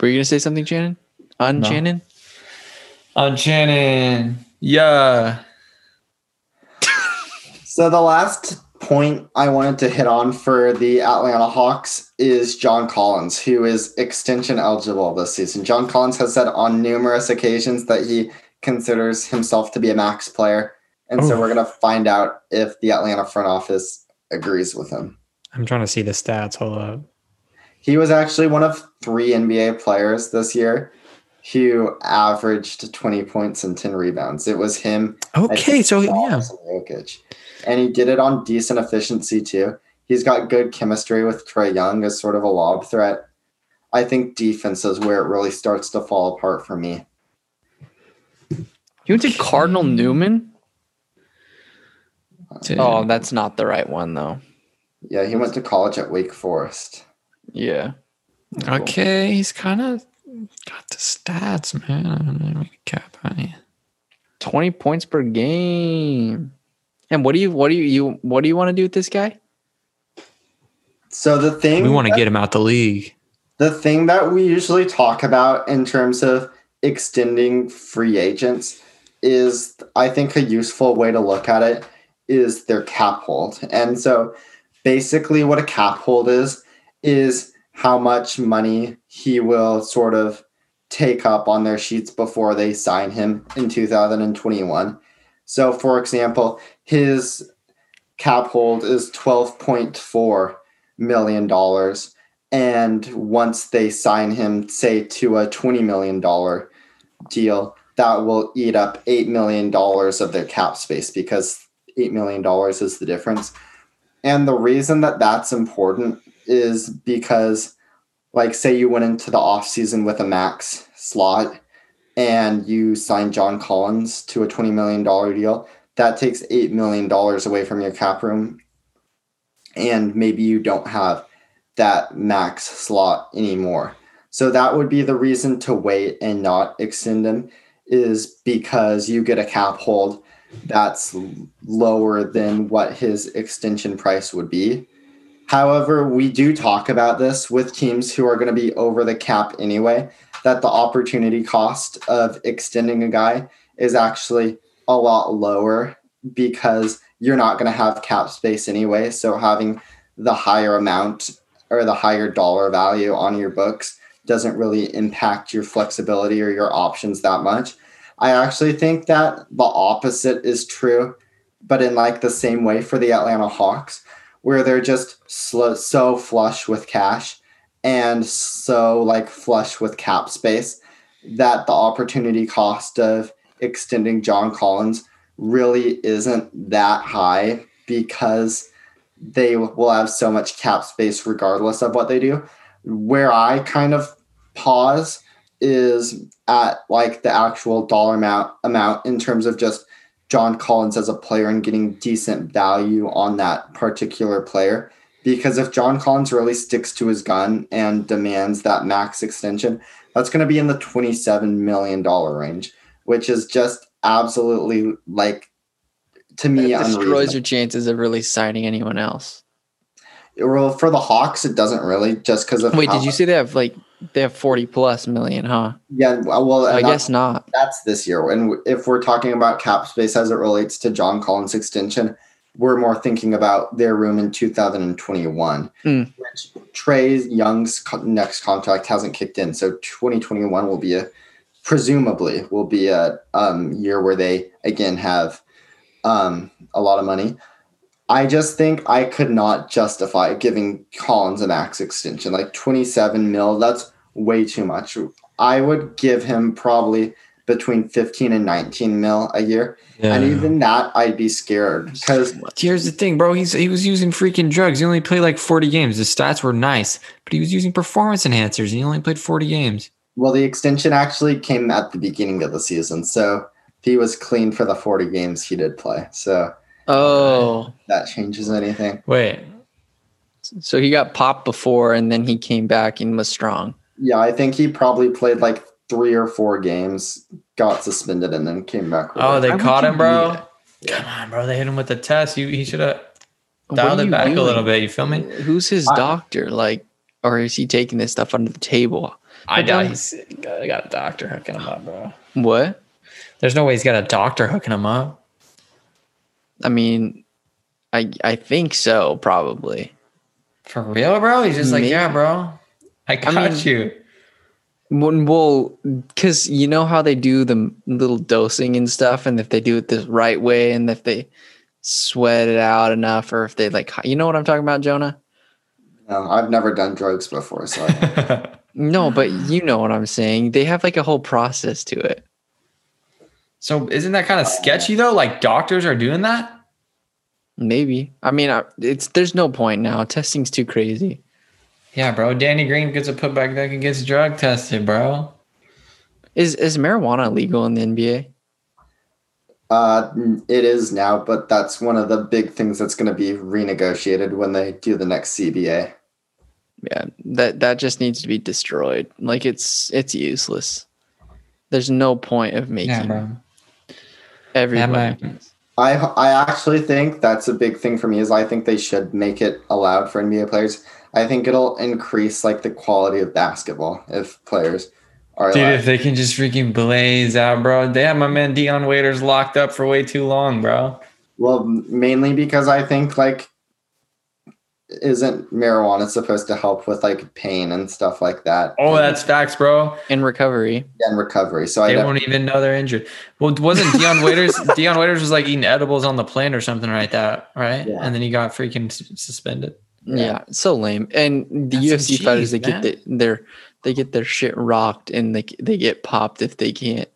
Were you gonna say something, Shannon? On No. Shannon? On Shannon. Yeah. So the last point I wanted to hit on for the Atlanta Hawks is John Collins, who is extension eligible this season. John Collins has said on numerous occasions that he considers himself to be a max player. And so we're going to find out if the Atlanta front office agrees with him. I'm trying to see the stats. Hold up. He was actually one of three NBA players this year who averaged 20 points and 10 rebounds. It was him Okay, so yeah. And Jokic. And he did it on decent efficiency too. He's got good chemistry with Trae Young as sort of a lob threat. I think defense is where it really starts to fall apart for me. You went to Cardinal Newman? Dude. Oh, that's not the right one though. Yeah, he went to college at Wake Forest. Yeah. Okay, he's kind of got the stats, man. I don't know. Make cap on you. 20 points per game. And what do you what do you, you what do you want to do with this guy? So the thing We want to get him out the league. the thing that we usually talk about in terms of extending free agents is I think a useful way to look at it is their cap hold. And so basically what a cap hold is is how much money he will sort of take up on their sheets before they sign him in 2021. So for example, his cap hold is 12.4 million dollars and once they sign him say to a 20 million dollar deal that will eat up 8 million dollars of their cap space because 8 million dollars is the difference and the reason that that's important is because like say you went into the off season with a max slot and you signed John Collins to a 20 million dollar deal that takes 8 million dollars away from your cap room and maybe you don't have that max slot anymore. So that would be the reason to wait and not extend him is because you get a cap hold that's lower than what his extension price would be. However, we do talk about this with teams who are going to be over the cap anyway, that the opportunity cost of extending a guy is actually a lot lower because you're not going to have cap space anyway. So having the higher amount or the higher dollar value on your books doesn't really impact your flexibility or your options that much. I actually think that the opposite is true, but in like the same way for the Atlanta Hawks, where they're just sl- so flush with cash and so like flush with cap space that the opportunity cost of extending John Collins really isn't that high because they will have so much cap space regardless of what they do. Where I kind of pause is at like the actual dollar amount amount in terms of just John Collins as a player and getting decent value on that particular player. Because if John Collins really sticks to his gun and demands that max extension, that's going to be in the $27 million range, which is just absolutely like to me That destroys your chances of really signing anyone else. Well, for the Hawks, it doesn't really just because of Wait, how- did you say they have like they have 40 plus million, huh? Yeah, well, I guess not. that's this year. And if we're talking about cap space as it relates to John Collins' extension, we're more thinking about their room in 2021, Hmm. which Trae Young's next contract hasn't kicked in. So 2021 will be a presumably will be a um, year where they again have um, a lot of money. I just think I could not justify giving Collins a max extension like 27 mil. That's way too much. I would give him probably between 15 and 19 mil a year. And even that, I'd be scared because Here's the thing, bro. He's he was using freaking drugs. He only played like 40 games. His stats were nice, but he was using performance enhancers and he only played 40 games. well, the extension actually came at the beginning of the season, so he was clean for the 40 games he did play. So Oh, that changes anything. Wait, so he got popped before and then he came back and was strong. Yeah, I think he probably played like three or four games, got suspended, and then came back. oh, they Why caught him, bro. that? Come on, bro. They hit him with the test. You, he should have What dialed are it you back a little bit. You feel me? Who's his I- doctor? Like, or is he taking this stuff under the table? I But doubt he's got, got a doctor hooking him up, bro. What? There's no way he's got a doctor hooking him up. I mean, I I think so, probably. For real, bro? He's just like, yeah, bro. I got mean- you. When, well, because you know how they do the little dosing and stuff, and if they do it the right way, and if they sweat it out enough, or if they like, you know what I'm talking about, Jonah? No, I've never done drugs before, so I, No, but you know what I'm saying. They have like a whole process to it. So isn't that kind of sketchy though? Like doctors are doing that? Maybe. I mean, it's there's no point now. Testing's too crazy. Yeah, bro. Danny Green gets a putback deck and gets drug tested, bro. Is is marijuana legal in the NBA? uh, it is now. But that's one of the big things that's going to be renegotiated when they do the next CBA. Yeah, that that just needs to be destroyed. Like it's it's useless. There's no point of making. Yeah, bro. Everybody. I I actually think that's a big thing for me is I think they should make it allowed for NBA players. I think it'll increase like the quality of basketball if players are Dude, allowed. if they can just freaking blaze out, bro. They have my man Dion Waiters locked up for way too long, bro. well, mainly because I think like isn't marijuana supposed to help with like pain and stuff like that? Oh, that's facts, bro. In recovery. and recovery. So I They def- won't even know they're injured. Well, wasn't Dion Waiters? Dion Waiters was like eating edibles on the plane or something like that, right? Yeah. And then he got freaking suspended. Yeah. so lame. And the That's UFC some fighters, they cheese, get the, their they get their shit rocked and they they get popped if they can't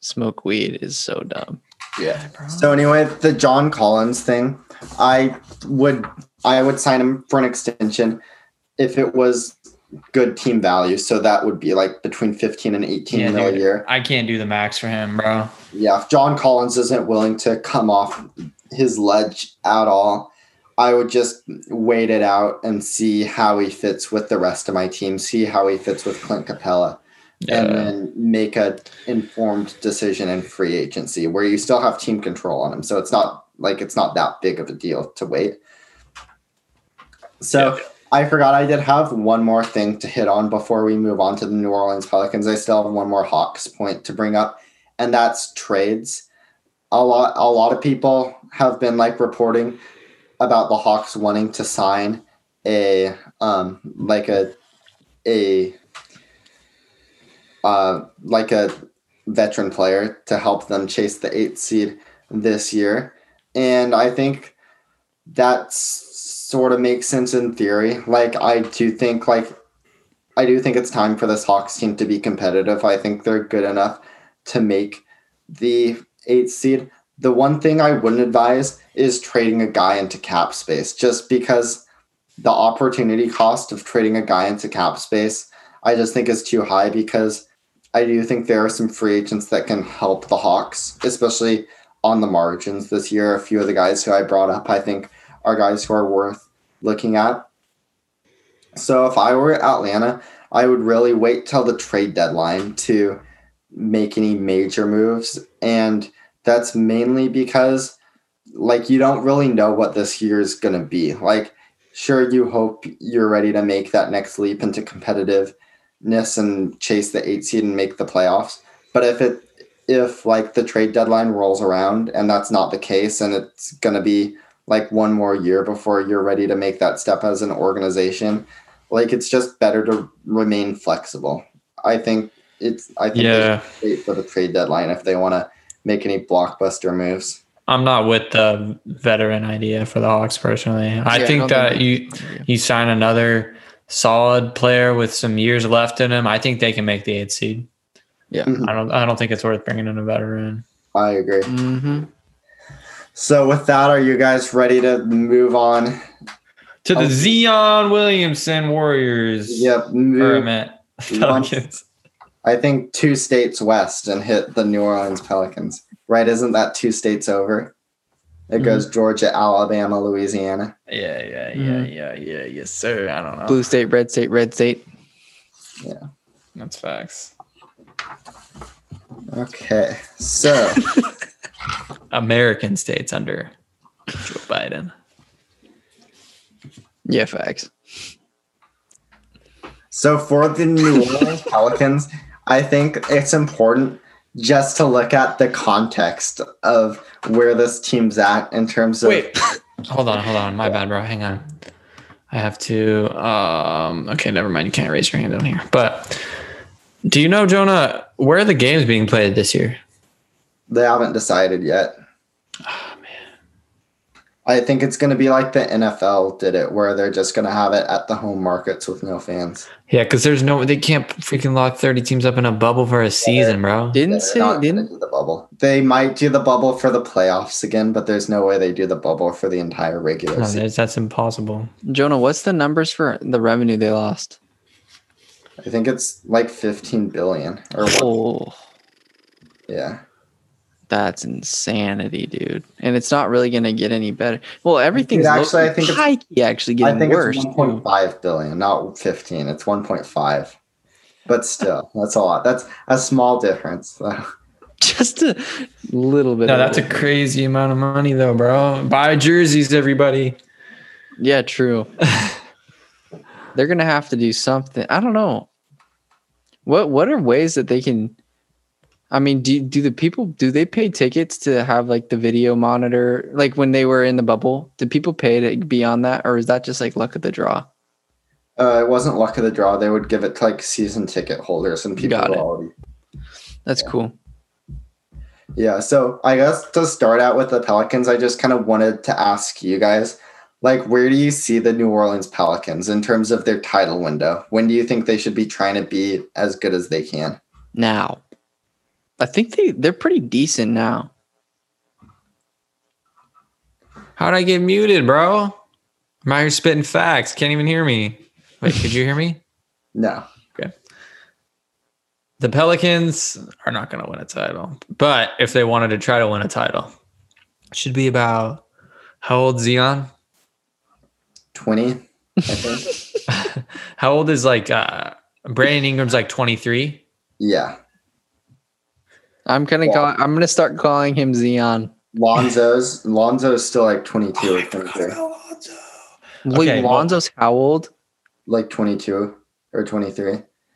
smoke weed is so dumb. yeah. So anyway, the John Collins thing, I would I would sign him for an extension if it was good team value. So that would be like between 15 and 18 Yeah, mil a year. I can't do the max for him, bro. Yeah, if John Collins isn't willing to come off his ledge at all, I would just wait it out and see how he fits with the rest of my team, see how he fits with Clint Capela, and then make a informed decision in free agency where you still have team control on him. So it's not like it's not that big of a deal to wait. So Yeah. I forgot I did have one more thing to hit on before we move on to the New Orleans Pelicans. I still have one more Hawks point to bring up, and that's trades. A lot a lot of people have been like reporting about the Hawks wanting to sign a um like a a uh like a veteran player to help them chase the eighth seed this year. And I think that sort of makes sense in theory. Like I do think like I do think it's time for this Hawks team to be competitive. I think they're good enough to make the eighth seed. The one thing I wouldn't advise is trading a guy into cap space just because the opportunity cost of trading a guy into cap space I just think is too high because I do think there are some free agents that can help the Hawks, especially on the margins this year. A few of the guys who I brought up, I think, are guys who are worth looking at. So if I were Atlanta, I would really wait till the trade deadline to make any major moves. And that's mainly because like you don't really know what this year is going to be. Like sure you hope you're ready to make that next leap into competitiveness and chase the 8 seed and make the playoffs. But if it if like the trade deadline rolls around and that's not the case and it's going to be like one more year before you're ready to make that step as an organization, like it's just better to remain flexible. I think it's I think they Yeah. should wait for the trade deadline if they want to make any blockbuster moves. I'm not with the veteran idea for the Hawks personally. I Yeah, think don't that think you you sign another solid player with some years left in him. I think they can make the eighth seed. Yeah. Mhm. I don't. I don't think it's worth bringing in a veteran. I agree. Mm-hmm. So with that, are you guys ready to move on? To the Oh. Zion Williamson Warriors. Yep, Or I move. Pelicans. I think two states west and hit the New Orleans Pelicans. Right? Isn't that two states over? It Mm-hmm. goes Georgia, Alabama, Louisiana. Yeah, yeah, yeah, Mhm. yeah, yeah. Yes, sir. I don't know. Blue state, red state, red state. Yeah, that's facts. Okay, so American states under Joe Biden. Yeah, facts. so for the New Orleans Pelicans, I think it's important just to look at the context of where this team's at in terms of Wait, hold on, hold on. My bad, bro. Hang on. I have to. Um. Okay, never mind. You can't raise your hand down here. But do you know, Jonah, where are the games being played this year? They haven't decided yet. Oh man. I think it's going to be like the NFL did it, where they're just going to have it at the home markets with no fans. Yeah, because there's no. They can't freaking lock thirty teams up in a bubble for a season, bro. Didn't say not gonna didn't do the bubble. They might do the bubble for the playoffs again, but there's no way they do the bubble for the entire regular No, season. that's, that's impossible. Jonah, what's the numbers for the revenue they lost? I think it's like 15 billion or what? Oh, Yeah. That's insanity, dude. And it's not really gonna get any better. Well, everything's actually, I looking think it's- high-key actually getting I think worse. it's 1.5 billion, not 15. It's 1.5. But still, that's a lot. That's a small difference. Just a little bit. No, that's a crazy amount of money though, bro. Buy jerseys, everybody. yeah, true. They're gonna have to do something. I don't know. What what are ways that they can? I mean, do do the people do they pay tickets to have like the video monitor? Like when they were in the bubble, did people pay to be on that, or is that just like luck of the draw? Uh, it wasn't luck of the draw. They would give it to like season ticket holders and people Got it. already. That's cool. Yeah. So I guess to start out with the Pelicans, I just kind of wanted to ask you guys, like, where do you see the New Orleans Pelicans in terms of their title window? When do you think they should be trying to be as good as they can? Now, I think they they're pretty decent now. How'd I get muted, bro? I'm out here spitting facts. Can't even hear me. Wait, could you hear me? No. Okay. The Pelicans are not going to win a title, but if they wanted to try to win a title, it should be about how old Zion? 20, I think. How old is like uh Brandon Ingram's like 23? yeah. I'm gonna Yeah. call. I'm gonna start calling him Zion. Lonzo's Lonzo's still like 22 or 23. Wait, Okay, well- Lonzo's how old? Like 22 or 23.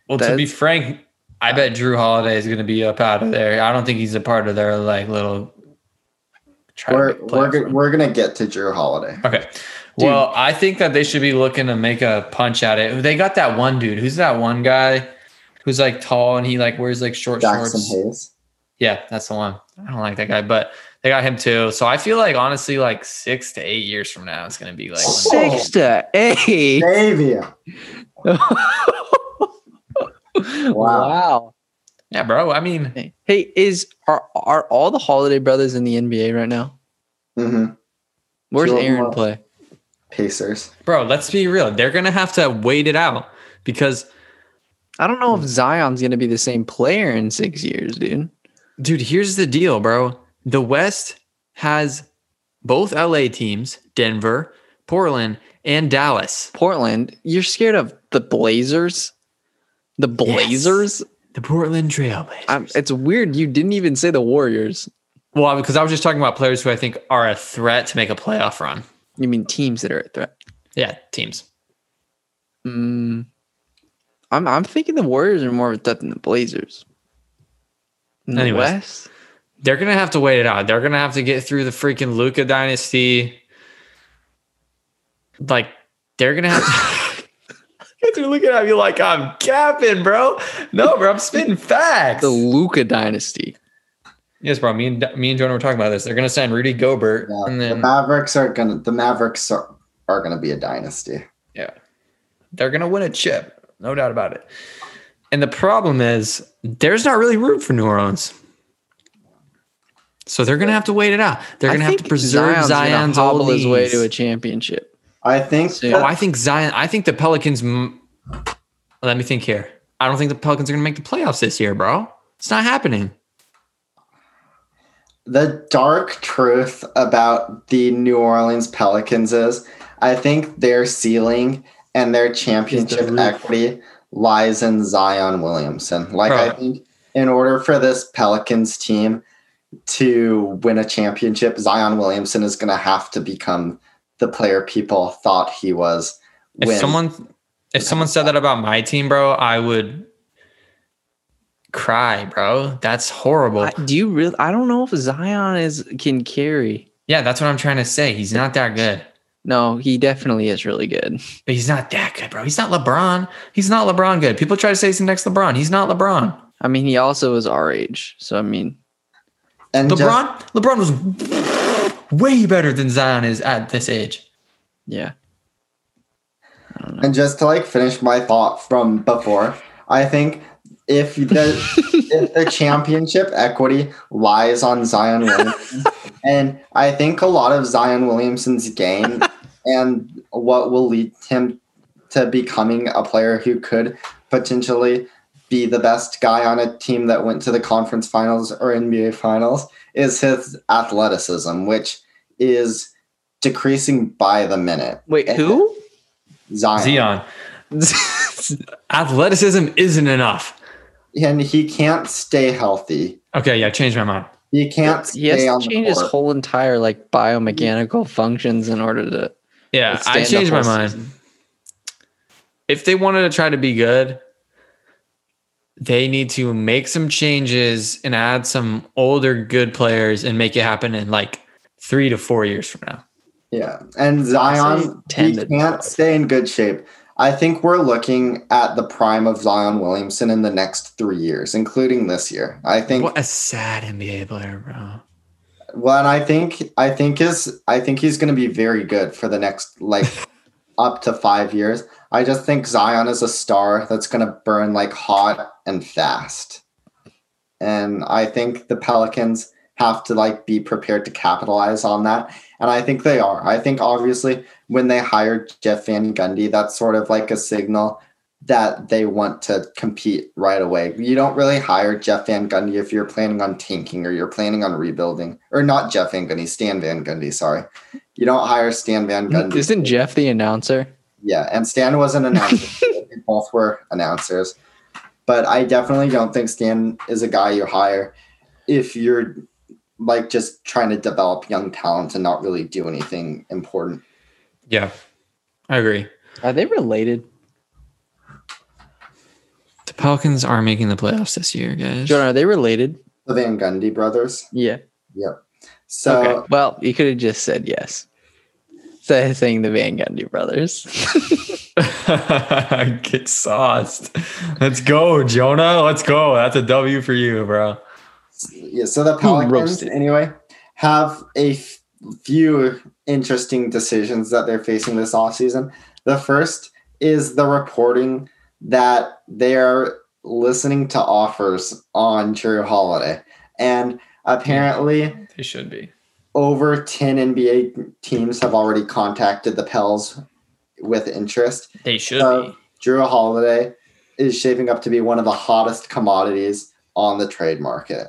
Well, to That's- be frank, I bet Jrue Holiday is going to be up out of there. I don't think he's a part of their like little. We're we're, go- we're gonna get to Jrue Holiday. Okay. Well, I think that they should be looking to make a punch at it. They got that one dude. Who's that one guy who's like tall and he like wears like short shorts? Jackson shorts? Hayes. Yeah, that's the one. I don't like that guy, but they got him too. So I feel like honestly, like six to eight years from now, it's gonna be like when- Six to eight. Davey. wow. yeah, bro. I mean, Hey, is are are all the Holiday brothers in the NBA right now? Mm-hmm. Where's Two of Aaron play? Pacers. bro, let's be real. They're gonna have to wait it out because, I don't know if Zion's gonna be the same player in six years, dude. Dude, here's the deal, bro. The West has both LA teams, Denver, Portland, and Dallas. Portland, you're scared of the Blazers? The Blazers? The Portland Trailblazers. It's weird. You didn't even say the Warriors. well, because I was just talking about players who I think are a threat to make a playoff run. You mean teams that are a threat? Yeah, teams. Mm, I'm I'm thinking the Warriors are more of a threat than the Blazers. In the Anyways. West, They're gonna have to wait it out. They're gonna have to get through the freaking Luka dynasty. Like they're gonna have. to You're looking at me like I'm capping, bro. No, bro, I'm spitting facts. the Luka dynasty. yes, bro. Me and me and Jonah were talking about this. They're gonna sign Rudy Gobert, Yeah. and the then Mavericks are gonna the Mavericks are, are gonna be a dynasty. Yeah, they're gonna win a chip, no doubt about it. And the problem is, there's not really room for New Orleans. So they're gonna have to wait it out. They're gonna have to preserve Zion's gonna Zion's hobble his way to a championship. I think So- Oh, I think Zion. I think the Pelicans. m- Let me think here. I don't think the Pelicans are going to make the playoffs this year, bro. It's not happening. the dark truth about the New Orleans Pelicans is I think their ceiling and their championship roof. equity lies in Zion Williamson. Like I think in order for this Pelicans team to win a championship, Zion Williamson is going to have to become the player people thought he was. If when- someone, if someone said that about my team, bro, I would cry, bro. That's horrible. I, do you really? I don't know if Zion is can carry. yeah, that's what I'm trying to say. He's not that good. No, he definitely is really good. But he's not that good, bro. He's not LeBron. He's not LeBron good. People try to say he's the next LeBron. He's not LeBron. I mean, he also is our age, so I mean, and just- LeBron, LeBron was way better than Zion is at this age. yeah. I don't know. And just to like finish my thought from before, I think if the if the championship equity lies on Zion Williamson, and I think a lot of Zion Williamson's game and what will lead him to becoming a player who could potentially be the best guy on a team that went to the conference finals or NBA finals is his athleticism, which is decreasing by the minute. Wait, who? Zion. Zion. Athleticism isn't enough. and he can't stay healthy. Okay, yeah, change my mind. He can't He has to on change his whole entire like biomechanical functions in order to. Yeah, I changed my mind. season. If they wanted to try to be good, they need to make some changes and add some older good players and make it happen in like three to four years from now. Yeah, and Zion he can't 12. stay in good shape. I think we're looking at the prime of Zion Williamson in the next three years, including this year. I think. What a sad NBA player, bro. Well, and I think I think his I think he's going to be very good for the next like up to five years. I just think Zion is a star that's going to burn like hot and fast, and I think the Pelicans have to like be prepared to capitalize on that, and I think they are. I think obviously when they hired Jeff Van Gundy, that's sort of like a signal that they want to compete right away. You don't really hire Jeff Van Gundy if you're planning on tanking or you're planning on rebuilding, or not Jeff Van Gundy, Stan Van Gundy. Sorry, you don't hire Stan Van Gundy. Isn't Jeff the announcer? Yeah, and Stan was an announcer. they both were announcers, but I definitely don't think Stan is a guy you hire if you're like just trying to develop young talent and not really do anything important. Yeah, I agree. Are they related? The Pelicans are making the playoffs this year, guys. Jordan, are they related? The Van Gundy brothers. Yeah. Yep. So okay. Well, you could have just said yes. So saying the Van Gundy brothers. Get sauced. Let's go, Jonah. Let's go. That's a W for you, bro. yeah, so the Pelicans roasted. anyway have a f- few interesting decisions that they're facing this offseason. The first is the reporting that they're listening to offers on Jrue Holiday. And apparently They should be. over 10 NBA teams have already contacted the Pels with interest. They should Uh, be. Jrue Holiday is shaping up to be one of the hottest commodities on the trade market.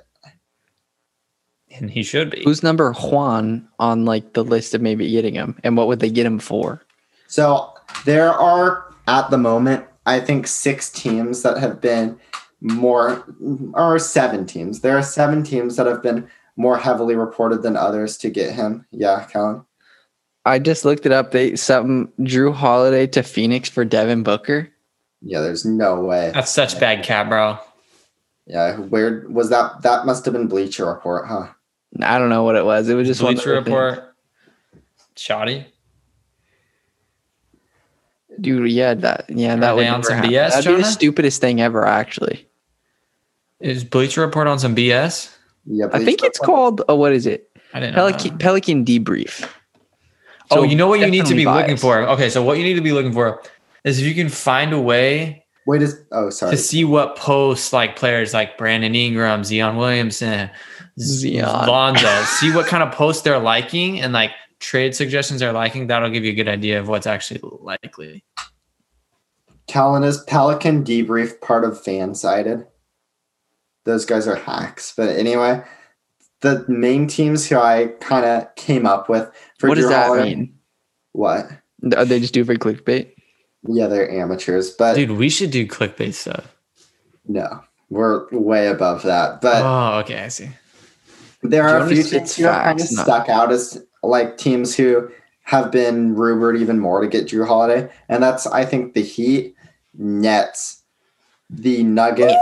And he should be. Who's number Juan on like the list of maybe getting him? And what would they get him for? So there are at the moment, I think six teams that have been more, or seven teams. There are seven teams that have been more heavily reported than others to get him. Yeah, Colin. I just looked it up. They something Jrue Holiday to Phoenix for Devin Booker. Yeah, there's no way. That's such bad cap, bro. Yeah, where was that? That must have been Bleacher Report, huh? I don't know what it was. It was just one of Bleacher the things. report. Shoddy. Dude, yeah, that yeah, that would they on never some happen. BS, That'd be the stupidest thing ever, actually. Is Bleacher report on some BS? Yeah, I think Bleacher it's called oh, what is it? I didn't know. Pelican Pelican debrief. oh, So you know what you need to definitely be looking for? Okay, so what you need to be looking for is if you can find a way Wait, is oh sorry. to see what posts like players like Brandon Ingram, Zion Williamson, Zion. Lonzo, see what kind of posts they're liking and like trade suggestions they're liking. That'll give you a good idea of what's actually likely. Callan is Pelican debrief part of Fansided. Those guys are hacks. But anyway, the main teams who I kind of came up with for What does that Holiday- mean? What? Are uh, they just do for clickbait? Yeah, they're amateurs, but Dude, we should do clickbait stuff. no, we're way above that. But oh, okay, I see. there are a few fits teams who have kind of stuck out as like teams who have been rumored even more to get Jrue Holiday, and that's I think the Heat, Nets, the Nuggets,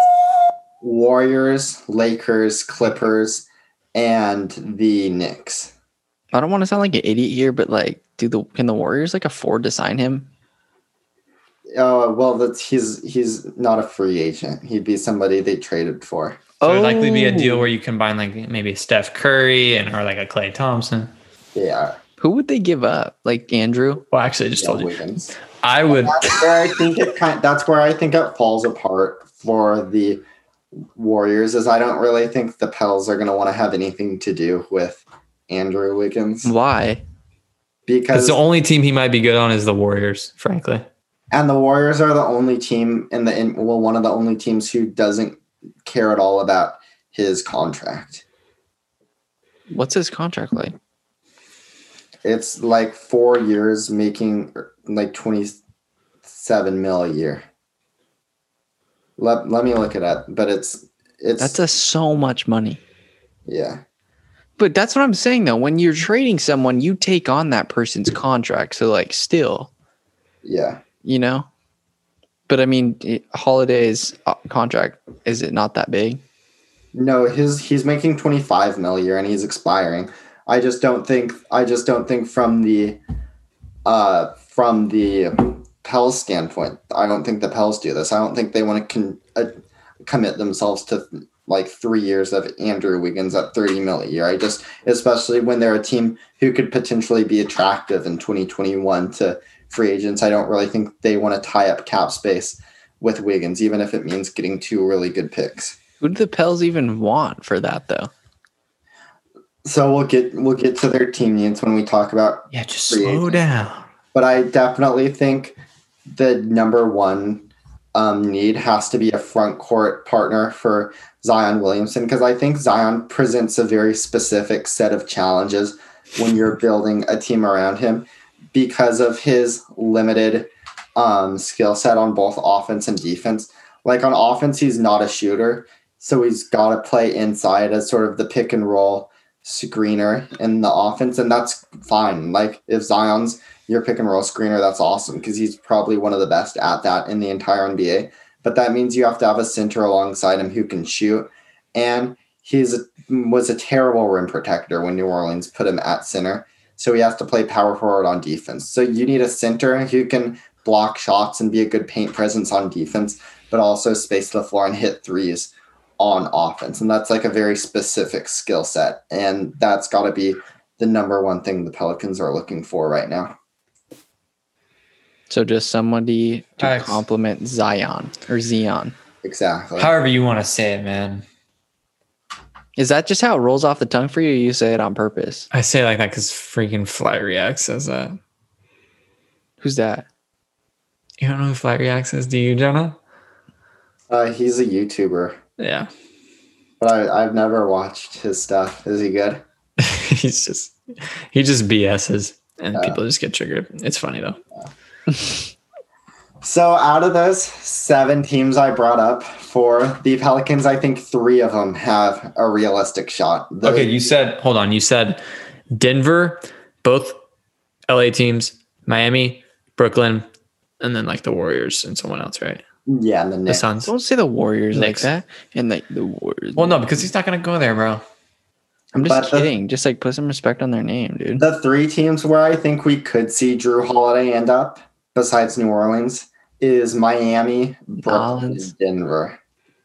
Warriors, Lakers, Clippers, and the Knicks. I don't want to sound like an idiot here, but like, do the can the Warriors like afford to sign him? Oh well, that's he's he's not a free agent. He'd be somebody they traded for. So it'd likely be a deal Oh. where you combine like maybe Steph Curry and or like a Klay Thompson. Yeah, Who would they give up? Like Andrew? Well, actually, I just yeah told you. Wiggins. I would. That's where I think it kind. That's where I think it falls apart for the Warriors. Is I don't really think the Pels are going to want to have anything to do with Andrew Wiggins Why? Because because the only team he might be good on is the Warriors, frankly. and the Warriors are the only team in the in, well one of the only teams who doesn't care at all about his contract. What's his contract like? It's like four years, making like twenty seven mil a year. Let, let me look it up. But it's it's That's a so much money. yeah. But that's what I'm saying though. When you're trading someone, you take on that person's contract. So like still, Yeah. you know. But I mean, Holiday's uh, contract is it not that big? No, his he's making 25 mil a year and he's expiring. I just don't think I just don't think from the uh from the Pels standpoint, I don't think the Pels do this. I don't think they want to con- uh, commit themselves to like 3 years of Andrew Wiggins at 30 mil a year. I just especially when they're a team who could potentially be attractive in 2021 to free agents, I don't really think they want to tie up cap space with Wiggins even if it means getting two really good picks. Who do the Pels even want for that though? So we'll get we'll get to their team needs when we talk about, Yeah, just slow agent. down. but I definitely think the number one um, need has to be a front court partner for Zion Williamson because I think Zion presents a very specific set of challenges when you're building a team around him because of his limited um, skill set on both offense and defense. Like on offense, he's not a shooter, so he's got to play inside as sort of the pick and roll screener in the offense, and that's fine. Like if Zion's your pick and roll screener, that's awesome because he's probably one of the best at that in the entire NBA. But that means you have to have a center alongside him who can shoot, and he's a, was a terrible rim protector when New Orleans put him at center. So he has to play power forward on defense. So you need a center who can block shots and be a good paint presence on defense, but also space the floor and hit threes on offense. And that's like a very specific skill set. And that's got to be the number one thing the Pelicans are looking for right now. So just somebody to Facts. complement Zion or Zion. Exactly. However you want to say it, man. Is that just how it rolls off the tongue for you? Or you say it on purpose. I say it like that because freaking FlightReacts says that. Who's that? You don't know who FlightReacts is, do you, Jonah? Uh, he's a YouTuber, Yeah. but I, I've never watched his stuff. Is he good? He's just he just BS's and Yeah. people just get triggered. It's funny though. So out of those seven teams I brought up for the Pelicans, I think three of them have a realistic shot. The- Okay, you said hold on. You said Denver, both LA teams, Miami, Brooklyn, and then like the Warriors and someone else, right? Yeah, and the The Suns. Don't say the Warriors Knicks. like that. And like the Warriors. Well, no, because he's not gonna go there, bro. I'm just But the- kidding. just like put some respect on their name, dude. The three teams where I think we could see Jrue Holiday end up, besides New Orleans, is Miami, Brooklyn, and Denver.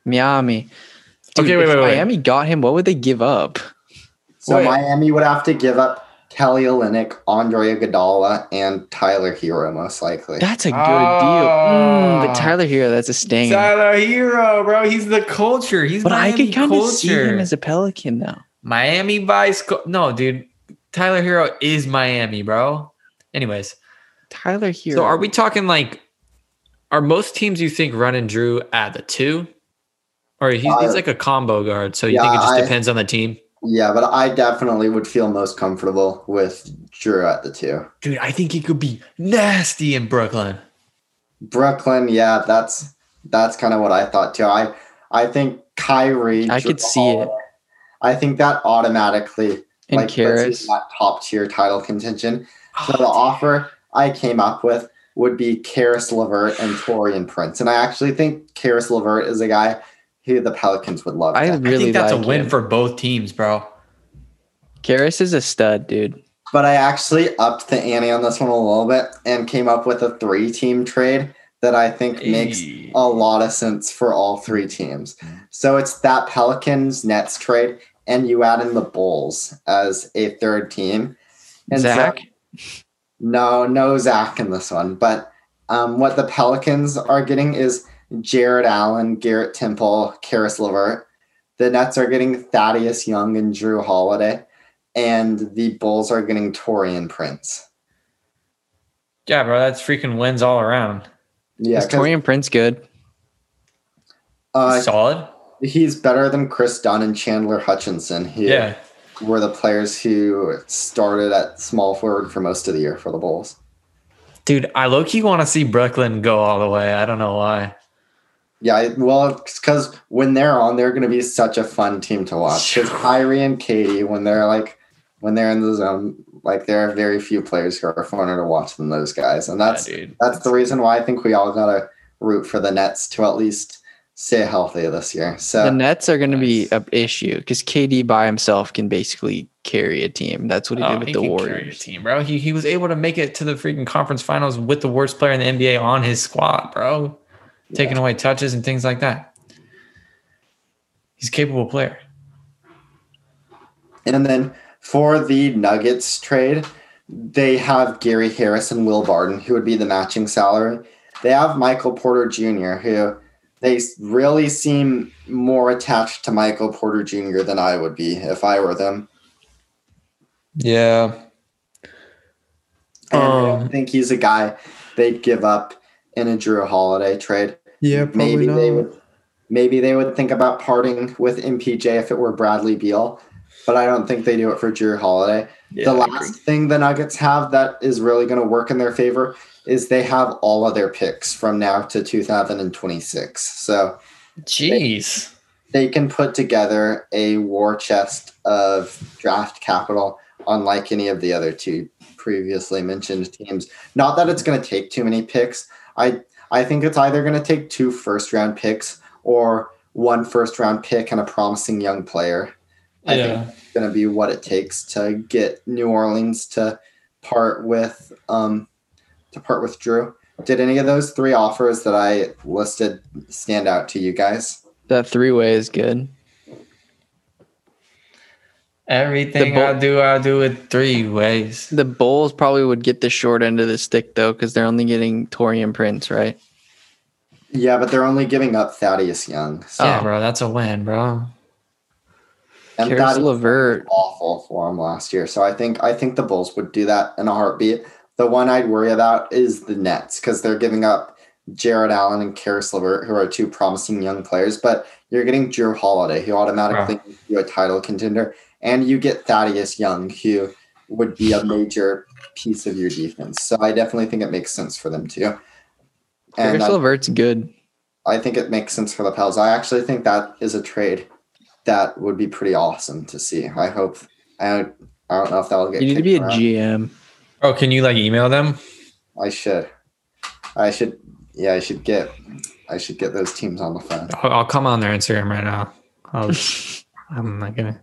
Miami. Dude, Okay, wait, if wait, wait. Miami got him. What would they give up? So Wait. Miami would have to give up Kelly Olynyk, Andre Iguodala, and Tyler Herro most likely. That's a good deal. Ah. Mm, but Tyler Herro, that's a sting. Tyler Herro, bro. He's the culture. He's But I Miami could kind of see culture. him as a Pelican though. Miami Vice. No, dude. Tyler Herro is Miami, bro. Anyways, Tyler Herro. so are we talking like? Are most teams you think running Jrue at the two, or he's, he's Uh, like a combo guard? So you yeah, think it just I- depends on the team? Yeah, but I definitely would feel most comfortable with Jrue at the two. Dude, I think he could be nasty in Brooklyn. Brooklyn, yeah, that's that's kind of what I thought too. I I think Kyrie. I Jrue could see it. I think that automatically and like puts you that top tier title contention. Oh, so the Oh, offer I came up with would be Caris LeVert and Taurean Prince, and I actually think Caris LeVert is a guy who the Pelicans would love. I to. I really think that's like a win him. for both teams, bro. Caris is a stud, dude. But I actually upped the ante on this one a little bit and came up with a three team trade that I think makes a lot of sense for all three teams. So it's that Pelicans Nets trade, and you add in the Bulls as a third team. And so- Zach. no, no Zach in this one. But um, what the Pelicans are getting is Jarrett Allen, Garrett Temple, Caris LeVert. The Nets are getting Thaddeus Young and Jrue Holiday. And the Bulls are getting Taurean Prince. Yeah, bro, that's freaking wins all around. Yeah, is 'cause, Taurean Prince good? uh, Solid. he's better than Kris Dunn and Chandler Hutchison, who Yeah. were the players who started at small forward for most of the year for the Bulls. Dude, I low key want to see Brooklyn go all the way. I don't know why. Yeah, I- well, because when they're on, they're going to be such a fun team to watch. Because Kyrie and KD, when they're like, when they're in the zone, like there are very few players who are funner to watch than those guys, and that's yeah, dude. that's the reason why I think we all gotta root for the Nets to at least stay healthy this year. So the Nets are going to be nice. an issue because KD by himself can basically carry a team. That's what he Oh, did with he the could carry a Warriors. team, bro. He, he was able to make it to the freaking conference finals with the worst player in the NBA on his squad, bro. Taking away touches and things like that. He's a capable player. And then for the Nuggets trade, they have Gary Harris and Will Barton, who would be the matching salary. They have Michael Porter Jr., who they really seem more attached to Michael Porter Jr. than I would be if I were them. Yeah. And I Um, don't think he's a guy they'd give up in a Jrue Holiday trade. Yeah, maybe they would maybe they would think about parting with MPJ if it were Bradley Beal, but I don't think they do it for Jrue Holiday. the last thing the Nuggets have that is really going to work in their favor is they have all of their picks from now to 2026. So Jeez. they can put together a war chest of draft capital, unlike any of the other two previously mentioned teams. Not that it's going to take too many picks. I I think it's either going to take two first round picks or one first round pick and a promising young player. I think it's going to be what it takes to get New Orleans to part with um to part with Jrue. Did any of those three offers that I listed stand out to you guys? That three way is good. Everything The I do, I do it three ways. The Bulls probably would get the short end of the stick though, because they're only getting Taurean Prince, right? Yeah, but they're only giving up Thaddeus Young. So Yeah, bro, that's a win, bro. and Caris Thaddeus LeVert. was awful for him last year. So I think I think the Bulls would do that in a heartbeat. The one I'd worry about is the Nets because they're giving up Jarrett Allen and Caris LeVert, who are two promising young players, but you're getting Jrue Holiday, who automatically makes you a title contender, and you get Thaddeus Young, who would be a major piece of your defense. So I definitely think it makes sense for them too. And Chris I- good. I think it makes sense for the Pels. I actually think that is a trade that would be pretty awesome to see. I hope. I, I don't know if that'll get. You need to kicked be a. GM. Oh, can you like email them? I should. I should. Yeah, I should get. I should get those teams on the phone. I'll, I'll come on their Instagram right now. I'll, I'm not gonna.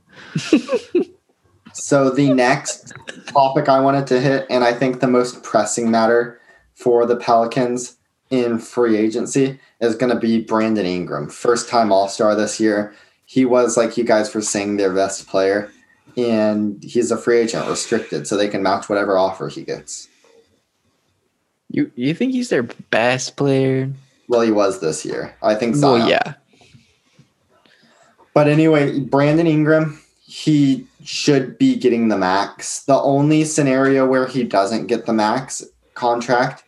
So the next topic I wanted to hit, and I think the most pressing matter for the Pelicans in free agency is going to be Brandon Ingram, first time All Star this year. He was like you guys were saying their best player, and he's a free agent, restricted, so they can match whatever offer he gets. You you think he's their best player? Well, he was this year. I think so. Well, yeah. But anyway, Brandon Ingram, he should be getting the max. The only scenario where he doesn't get the max contract,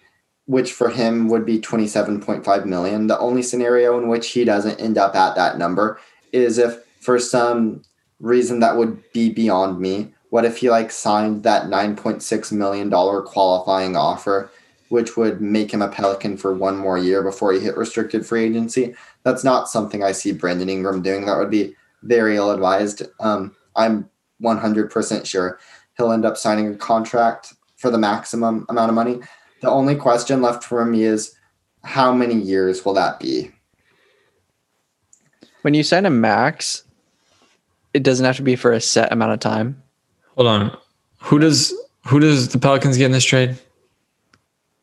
which for him would be 27.5 million, the only scenario in which he doesn't end up at that number is if for some reason that would be beyond me, what if he like signed that 9.6 million dollar qualifying offer which would make him a Pelican for one more year before he hit restricted free agency? That's not something I see Brandon Ingram doing. That would be very ill advised. Um, I'm 100% sure he'll end up signing a contract for the maximum amount of money. The only question left for me is how many years will that be? When you sign a max, it doesn't have to be for a set amount of time. Hold on. Who does who does the Pelicans get in this trade?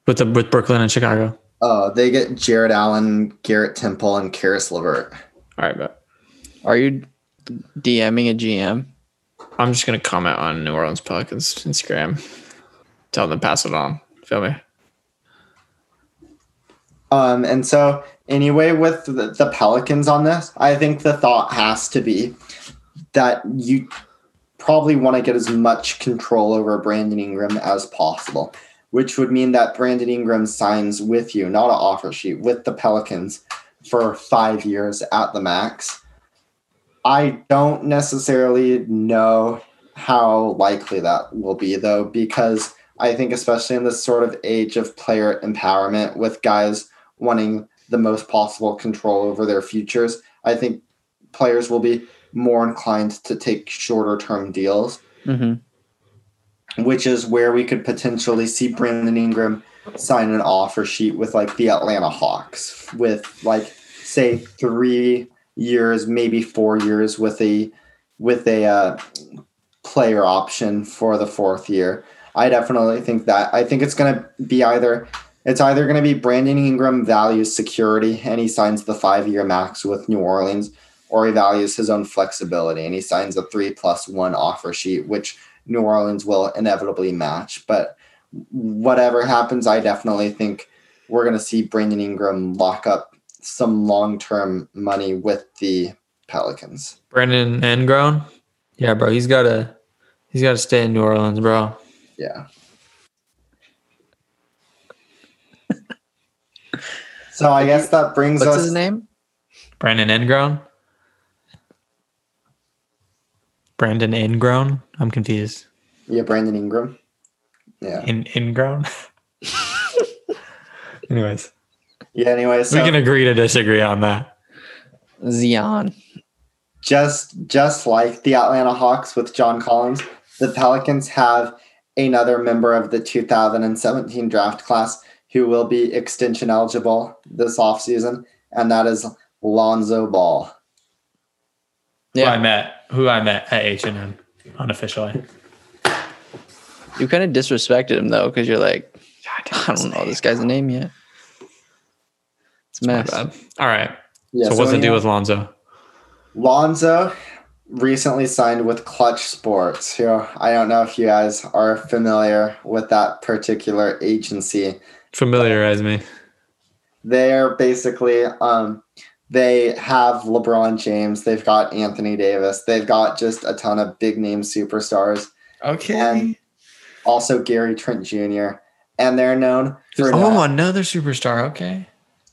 With the with Brooklyn and Chicago. Oh, they get Jarrett Allen, Garrett Temple, and Caris LeVert. All right, but Are you DMing a GM? I'm just gonna comment on New Orleans Pelicans Instagram. Tell them to pass it on. Feel me? Um, and so, anyway, with the, the Pelicans on this, I think the thought has to be that you probably want to get as much control over Brandon Ingram as possible, which would mean that Brandon Ingram signs with you, not an offer sheet, with the Pelicans for five years at the max. I don't necessarily know how likely that will be, though, because I think, especially in this sort of age of player empowerment, with guys wanting the most possible control over their futures. I think players will be more inclined to take shorter term deals, hmm which is where we could potentially see Brandon Ingram sign an offer sheet with like the Atlanta Hawks with like say three years, maybe four years with a with a uh, player option for the fourth year. I definitely think that. I think it's going to be either it's either going to be Brandon Ingram values security and he signs the five year max with New Orleans, or he values his own flexibility and he signs a three plus one offer sheet, which New Orleans will inevitably match. But whatever happens, I definitely think we're going to see Brandon Ingram lock up some long term money with the Pelicans. Brandon Ingram. Yeah, bro. He's gotta he's gotta stay in New Orleans, bro. Yeah. so I guess that brings What's us. his name? Brandon Ingram. Brandon Ingram. I'm confused. Yeah, Brandon Ingram. Yeah. In Ingram. Anyways, Yeah. Anyway, so we can agree to disagree on that. Zion. just just like the Atlanta Hawks with John Collins, the Pelicans have another member of the 2017 draft class who will be extension eligible this offseason, and that is Lonzo Ball. Who I met, who I met at H and M unofficially. you kind of disrespected him though, because you're like, I don't know this guy's name yet. It's My mess. bad. All right. Yeah, so what's the anyhow, deal with Lonzo? Lonzo recently signed with Clutch Sports, who I don't know if you guys are familiar with that particular agency. Familiarize me. They're basically um they have LeBron James, they've got Anthony Davis, they've got just a ton of big name superstars, Okay. And- also Gary Trent Jr. And they're known for oh, not, another superstar. Okay.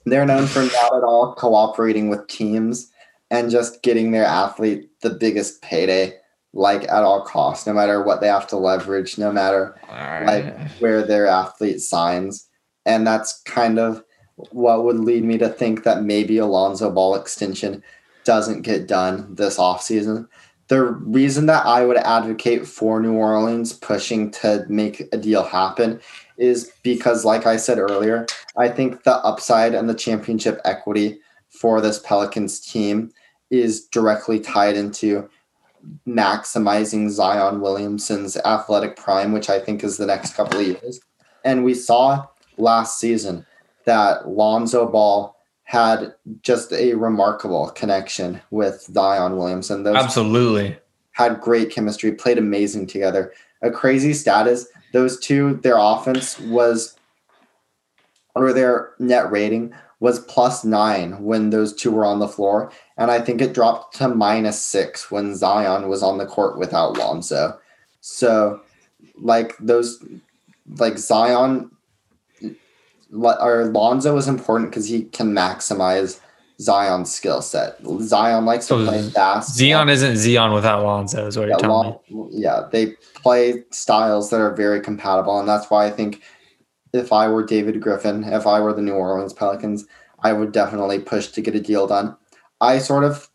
They're known for not at all cooperating with teams and just getting their athlete the biggest payday, like at all costs, no matter what they have to leverage, no matter right. like where their athlete signs. And that's kind of what would lead me to think that maybe Alonzo Ball extension doesn't get done this offseason. The reason that I would advocate for New Orleans pushing to make a deal happen is because, like I said earlier, I think the upside and the championship equity for this Pelicans team is directly tied into maximizing Zion Williamson's athletic prime, which I think is the next couple of years. And we saw last season that Lonzo Ball had just a remarkable connection with Zion Williamson. Those Absolutely. had great chemistry, played amazing together. A crazy stat is those two, their offense was, or their net rating was plus nine when those two were on the floor. And I think it dropped to minus six when Zion was on the court without Lonzo. So, like, those, like, Zion or Lonzo is important because he can maximize Zion's skill set. Zion likes to play fast. Zion isn't Zion without Lonzo, is what Yeah, you're telling me. Yeah, they play styles that are very compatible, and that's why I think if I were David Griffin, if I were the New Orleans Pelicans, I would definitely push to get a deal done. I sort of,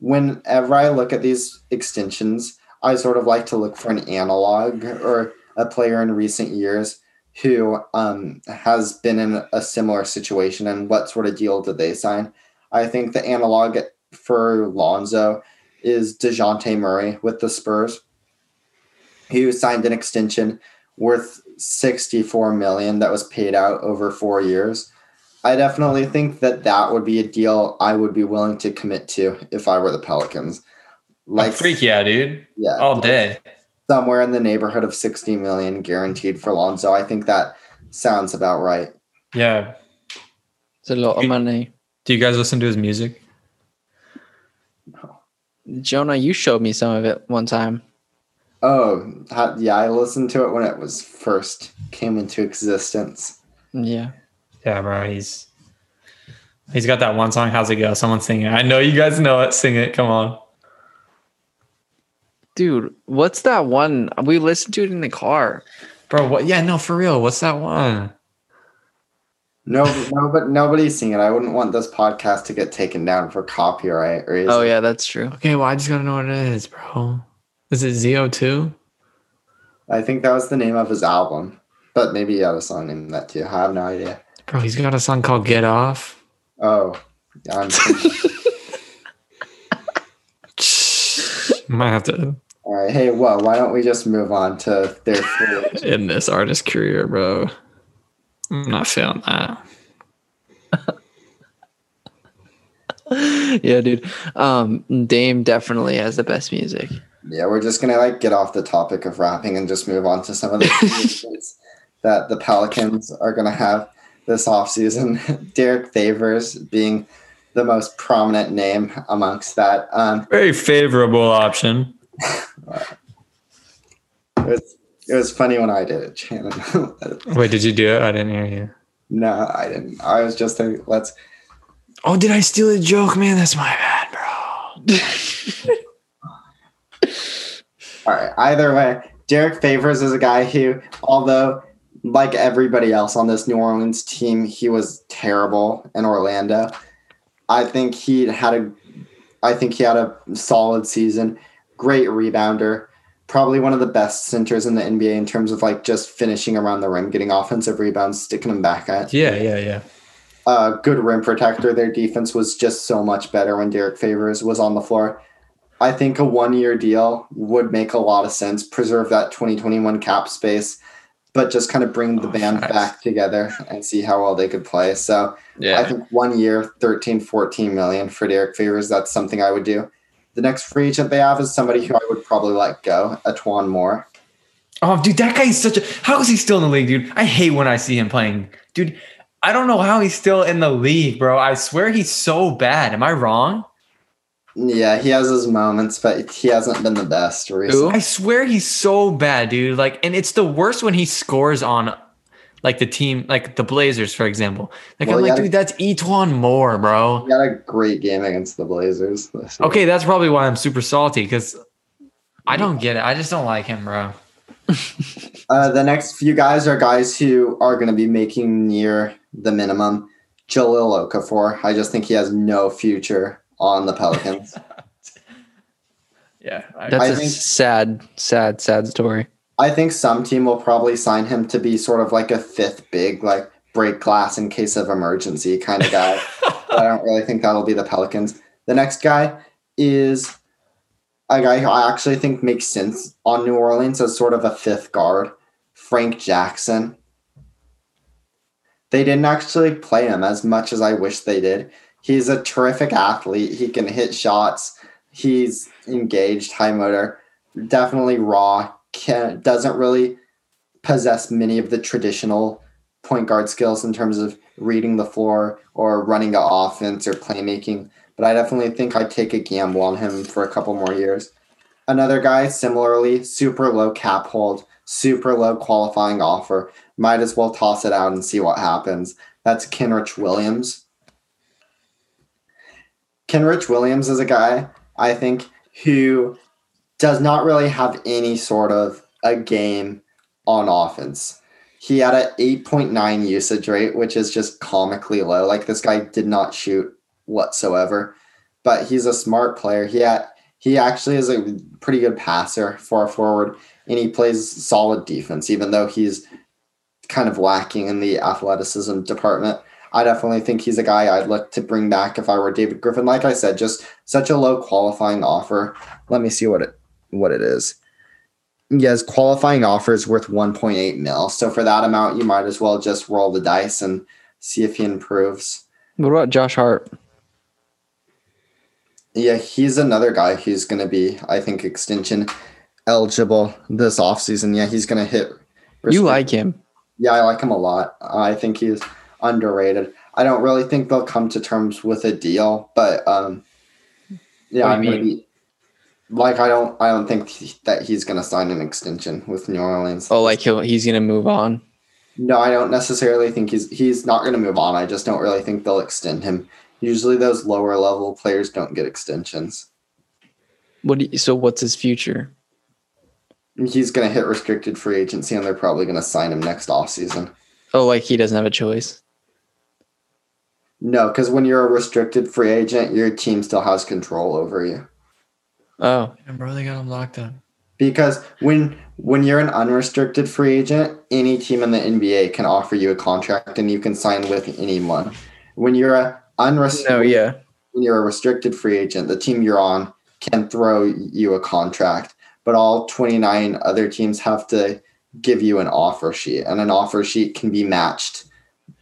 whenever I look at these extensions, I sort of like to look for an analog or a player in recent years who um, has been in a similar situation and what sort of deal did they sign. I think the analog for Lonzo is Dejounte Murray with the Spurs. He signed an extension worth 64 million that was paid out over 4 years. I definitely think that that would be a deal I would be willing to commit to if I were the Pelicans. Like Like freak yeah, dude. yeah, All day. somewhere in the neighborhood of 60 million guaranteed for Lonzo. I think that sounds about right. Yeah. It's a lot of money. Do you guys listen to his music? No. Jonah, you showed me some of it one time. Oh, yeah, I listened to it when it was first came into existence. Yeah. Yeah, bro. He's he's got that one song. How's it go? Someone sing it. I know you guys know it. Sing it. Come on. Dude, what's that one? We listened to it in the car. Bro, what yeah, no, for real. What's that one? No, no, but nobody's seeing it. I wouldn't want this podcast to get taken down for copyright reasons. Oh yeah, that's true. Okay, well, I just gotta know what it is, bro. Is it ZO2? I think that was the name of his album, but maybe he had a song named that too. I have no idea. Bro, he's got a song called Get Off. Oh, yeah, I'm. Might have to all right. Hey, well, why don't we just move on to their free agent? this artist career, bro. I'm not feeling that. yeah, dude. Um, Dame definitely has the best music. Yeah, we're just gonna like get off the topic of rapping and just move on to some of the that the Pelicans are gonna have this offseason. Derrick Favors being the most prominent name amongst that. Um, Very favorable option. it was it was funny when I did it, Shannon. Wait, did you do it? I didn't hear you. no, I didn't. I was just thinking, let's. Oh, did I steal a joke, man? That's my bad, bro. All right. Either way, Derrick Favors is a guy who, although like everybody else on this New Orleans team, he was terrible in Orlando. I think he had a, I think he had a solid season. Great rebounder, probably one of the best centers in the NBA in terms of like just finishing around the rim, getting offensive rebounds, sticking them back at. Yeah, yeah, yeah. Uh, good rim protector. Their defense was just so much better when Derrick Favors was on the floor. I think a one year deal would make a lot of sense, preserve that 2021 cap space, but just kind of bring the Oh, band back together and see how well they could play. So I think one year, 13, 14 million for Derrick Favors, that's something I would do. The next free agent they have is somebody who I would probably let go, E'Twaun Moore. Oh, dude, that guy is such a. How is he still in the league, dude? I hate when I see him playing. Dude, I don't know how he's still in the league, bro. I swear he's so bad. Am I wrong? Yeah, he has his moments, but he hasn't been the best recently. I swear he's so bad, dude. Like, and it's the worst when he scores on, like the team, like the Blazers, for example. Like, Well, I'm like, yeah. dude, that's E'Twaun Moore, bro. He had a great game against the Blazers. Okay, that's probably why I'm super salty because I don't get it. I just don't like him, bro. Uh, the next few guys are guys who are going to be making near the minimum. Jahlil Okafor. I just think he has no future on the Pelicans. Yeah, I, That's I a think- sad, sad, sad story. I think some team will probably sign him to be sort of like a fifth big, like break glass in case of emergency kind of guy. but I don't really think that'll be the Pelicans. The next guy is a guy who I actually think makes sense on New Orleans as sort of a fifth guard, Frank Jackson. They didn't actually play him as much as I wish they did. He's a terrific athlete. He can hit shots. He's engaged, high motor, definitely raw. Can, doesn't really possess many of the traditional point guard skills in terms of reading the floor or running the offense or playmaking. But I definitely think I'd take a gamble on him for a couple more years. Another guy, similarly, super low cap hold, super low qualifying offer. Might as well toss it out and see what happens. That's Kenrich Williams. Kenrich Williams is a guy, I think, who does not really have any sort of a game on offense. He had an 8.9 usage rate, which is just comically low. Like this guy did not shoot whatsoever, but he's a smart player. He had, he actually is a pretty good passer for a forward, and he plays solid defense, even though he's kind of lacking in the athleticism department. I definitely think he's a guy I'd look to bring back if I were David Griffin. Like I said, just such a low qualifying offer. Let me see what it what it is. Yes, qualifying offer is worth 1.8 mil. So for that amount, you might as well just roll the dice and see if he improves. What about Josh Hart? Yeah, he's another guy who's going to be, I think, extension eligible this offseason. Yeah, he's going to hit. You like him? Yeah, I like him a lot. I think he's underrated. I don't really think they'll come to terms with a deal, but um, yeah, What I'm do you gonna be like I don't I don't think he- that he's gonna sign an extension with New Orleans. Oh, like he'll he's gonna move on. No, I don't necessarily think he's he's not gonna move on. I just don't really think they'll extend him. Usually, those lower level players don't get extensions. What? Do you, so what's his future? He's gonna hit restricted free agency, and they're probably gonna sign him next offseason. Oh, like he doesn't have a choice. No, because when you're a restricted free agent, your team still has control over you. Oh, And bro, they got him locked up. Because when when you're an unrestricted free agent, any team in the NBA can offer you a contract and you can sign with anyone. When you're a unrestricted no, yeah. when you're a restricted free agent, the team you're on can throw you a contract, but all 29 other teams have to give you an offer sheet, and an offer sheet can be matched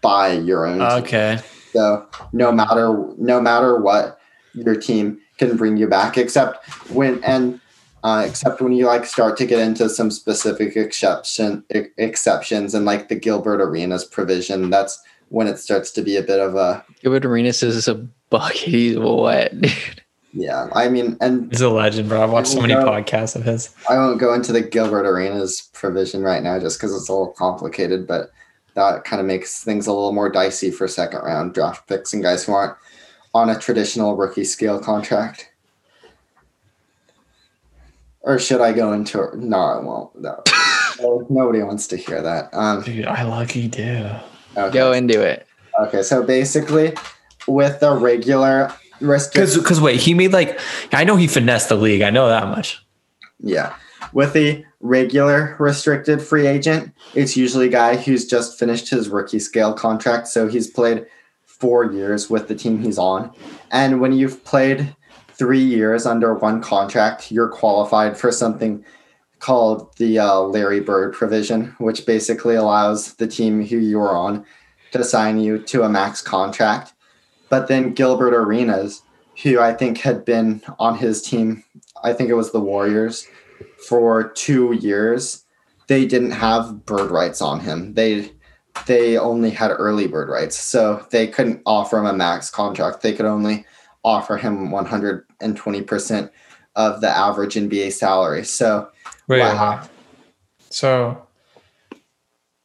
by your own. team. Okay. So no matter no matter what, your team can bring you back, except when and uh, except when you like start to get into some specific exception e- exceptions and like the Gilbert Arenas provision. That's when it starts to be a bit of a Gilbert Arenas is a bucket. He's wet, dude. yeah. I mean, and He's a legend, bro. I've watched so many No. podcasts of his. I won't go into the Gilbert Arenas provision right now just because it's a little complicated, but that kind of makes things a little more dicey for second round draft picks and guys who aren't on a traditional rookie scale contract. Or should I go into no, I won't. No. No, Nobody wants to hear that. Um, Dude, I lucky do. okay. Go into it. okay, so basically, with the regular Because, restrict, because wait, he made like I know he finessed the league. I know that much. Yeah. With the regular restricted free agent, it's usually a guy who's just finished his rookie scale contract. So he's played four years with the team he's on. And when you've played three years under one contract, you're qualified for something called the uh, Larry Bird provision, which basically allows the team who you're on to sign you to a max contract. But then Gilbert Arenas, who I think had been on his team, I think it was the Warriors, for two years, they didn't have bird rights on him. They they only had early bird rights, so they couldn't offer him a max contract. They could only offer him 120 percent of the average NBA salary. So Wait, Wow. so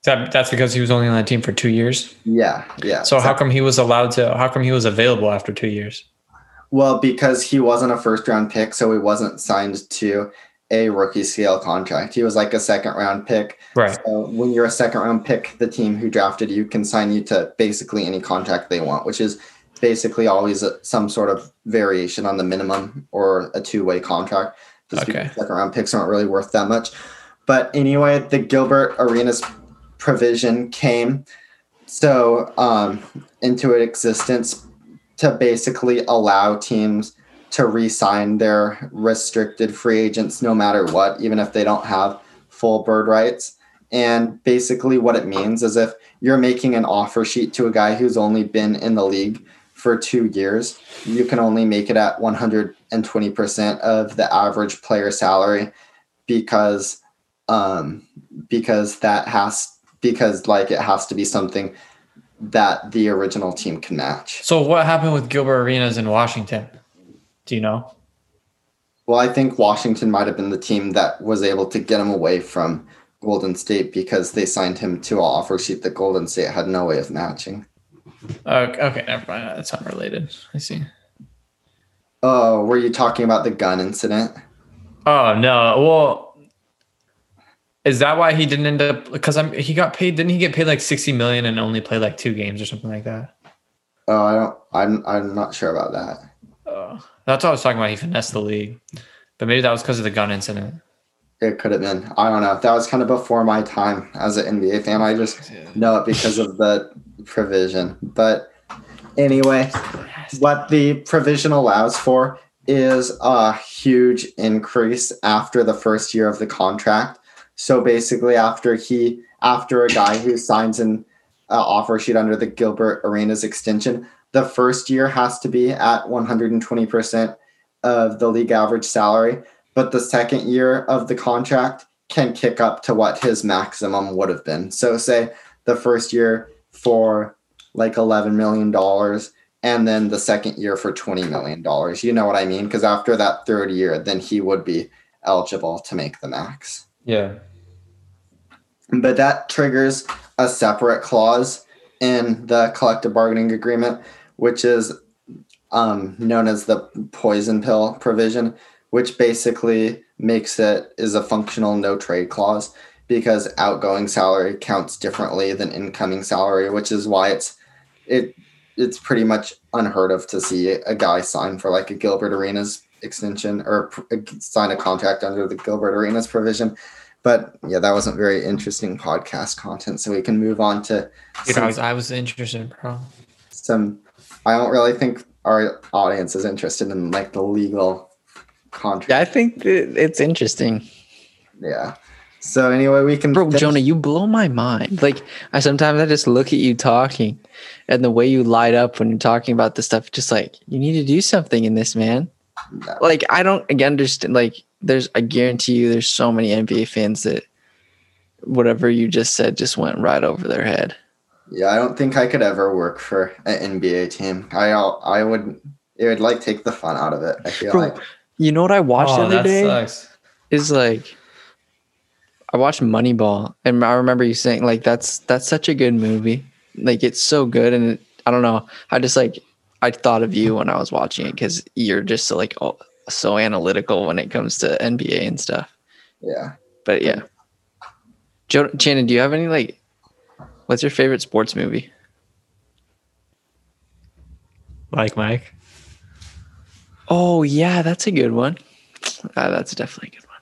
that that's because he was only on that team for two years. yeah, yeah. So how come he was allowed to? How come he was available after two years? Well, because he wasn't a first round pick, so he wasn't signed to a rookie scale contract. He was like a second round pick. Right. So when you're a second round pick, the team who drafted you can sign you to basically any contract they want, which is basically always a, some sort of variation on the minimum or a two way contract. Just Okay. because second round picks aren't really worth that much. But anyway, the Gilbert Arenas provision came so um, into existence to basically allow teams to re-sign their restricted free agents no matter what, even if they don't have full bird rights. And basically, what it means is if you're making an offer sheet to a guy who's only been in the league for two years, you can only make it at 120% of the average player salary because um, because that has because like it has to be something that the original team can match. So what happened with Gilbert Arenas in Washington? Do you know? Well, I think Washington might have been the team that was able to get him away from Golden State because they signed him to an offer sheet that Golden State had no way of matching. Okay, okay, never mind. That's unrelated. I see. Oh, were you talking about the gun incident? Oh no. Well, is that why he didn't end up? Because I'm he got paid. Didn't he get paid like sixty million and only play like two games or something like that? Oh, I don't. I'm. I'm not sure about that. Oh, that's what I was talking about. He finessed the league, but maybe that was because of the gun incident. It could have been. I don't know. That was kind of before my time as an NBA fan. I just know it because of the provision. But anyway, what the provision allows for is a huge increase after the first year of the contract. So basically, after he, after a guy who signs an uh, offer sheet under the Gilbert Arenas extension, the first year has to be at 120% of the league average salary. But the second year of the contract can kick up to what his maximum would have been. So, say the first year for like $11 million and then the second year for $20 million. You know what I mean? Because after that third year, then he would be eligible to make the max. Yeah. But that triggers a separate clause in the collective bargaining agreement, which is um, known as the poison pill provision, which basically makes it is a functional no trade clause because outgoing salary counts differently than incoming salary, which is why it's it it's pretty much unheard of to see a guy sign for like a Gilbert Arenas extension or sign a contract under the Gilbert Arenas provision. But yeah, that wasn't very interesting podcast content. So we can move on to Dude, some, I was, I was interested, bro. some. I don't really think our audience is interested in like the legal contract. Yeah, I think it's interesting. Yeah. So anyway, we can. Bro, finish- Jonah, you blow my mind. Like I sometimes I just look at you talking and the way you light up when you're talking about this stuff, just like you need to do something in this, man. No. Like I don't again understand like there's I guarantee you there's so many NBA fans that whatever you just said just went right over their head. Yeah, I don't think I could ever work for an NBA team. I I would it would like take the fun out of it. I feel Bro, like You know what I watched oh, the Oh, other that day? sucks. is like I watched Moneyball and I remember you saying like that's that's such a good movie. Like it's so good and it, I don't know. I just like I thought of you when I was watching it cuz you're just so like oh, so analytical when it comes to NBA and stuff. yeah. But yeah. Jo- Shannon, do you have any like what's your favorite sports movie? Like Mike. Oh yeah, that's a good one. Uh, that's definitely a good one.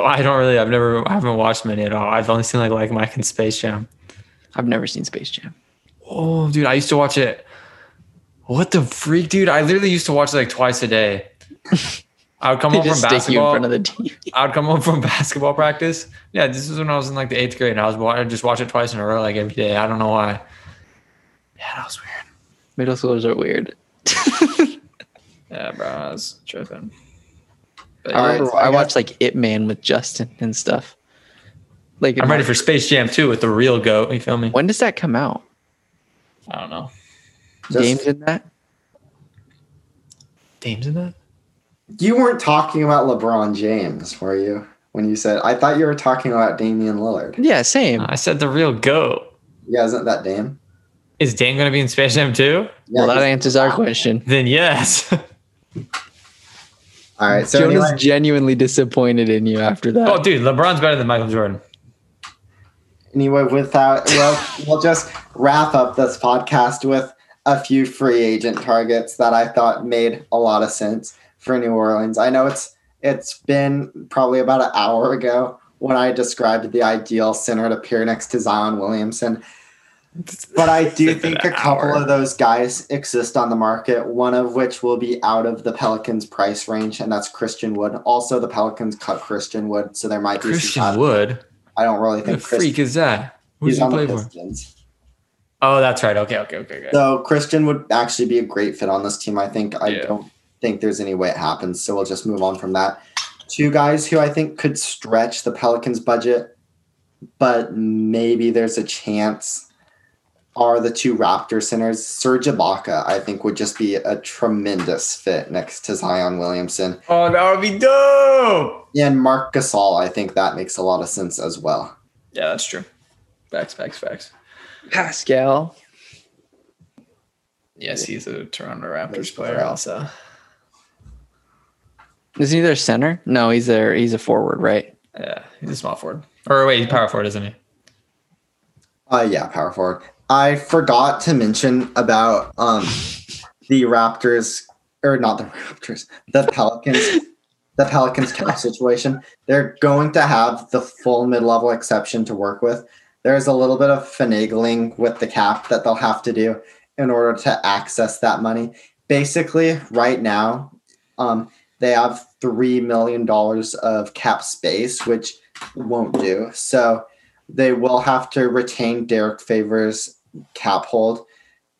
Oh, I don't really. I've never. I haven't watched many at all. I've only seen like like Mike and Space Jam. I've never seen Space Jam. Oh, dude, I used to watch it. What the freak, dude? I literally used to watch it like twice a day. I would come They home from just stick you in basketball. front of the TV. I would come home from basketball practice. Yeah, this is when I was in like the eighth grade. And I was I'd just watch it twice in a row, like every day. I don't know why. Yeah, that was weird. Middle schoolers are weird. Yeah, bro, I was tripping. But I remember I I watched like It Man with Justin and stuff. Like, I'm ready for Space Jam 2 with the real goat. You feel me? when does that come out? I don't know. Just- Games in that? Dame's in that? You weren't talking about LeBron James, were you? When you said I thought you were talking about Damian Lillard. Yeah, same. I said the real goat. Yeah, isn't that Dame? Is Dame going to be in Space Jam 2? Yeah, well, that answers our question. Then yes. All right. So Jonah's anyway, genuinely disappointed in you after that. oh, dude, LeBron's better than Michael Jordan. anyway, without well, we'll just wrap up this podcast with a few free agent targets that I thought made a lot of sense for New Orleans. I know it's it's been probably about an hour ago when I described the ideal center to appear next to Zion Williamson. But I do think a couple hour. of those guys exist on the market, one of which will be out of the Pelicans price range, and that's Christian Wood. Also, the Pelicans cut Christian Wood, so there might be Christian some Wood? I don't really Who the think Chris, freak is that? Who's he's he on the play for? Oh, that's right. Okay, okay, okay, okay. So Christian would actually be a great fit on this team. I think. I Yeah. don't think there's any way it happens. So we'll just move on from that. Two guys who I think could stretch the Pelicans' budget, but maybe there's a chance are the two Raptor centers. Serge Ibaka, I think, would just be a tremendous fit next to Zion Williamson. Oh, that would be dope. And Marc Gasol, I think that makes a lot of sense as well. Yeah, that's true. Facts, facts, facts. Pascal. Yes, he's a Toronto Raptors player also. Is he their center? No, he's their he's a forward, right? Yeah, he's a small forward. Or wait, he's power forward, isn't he? Uh yeah, power forward. I forgot to mention about um the Raptors or not the Raptors, the Pelicans, the Pelicans cap situation. They're going to have the full mid-level exception to work with. There's a little bit of finagling with the cap that they'll have to do in order to access that money. Basically, right now, um, they have three million dollars of cap space, which won't do. So they will have to retain Derrick Favors cap hold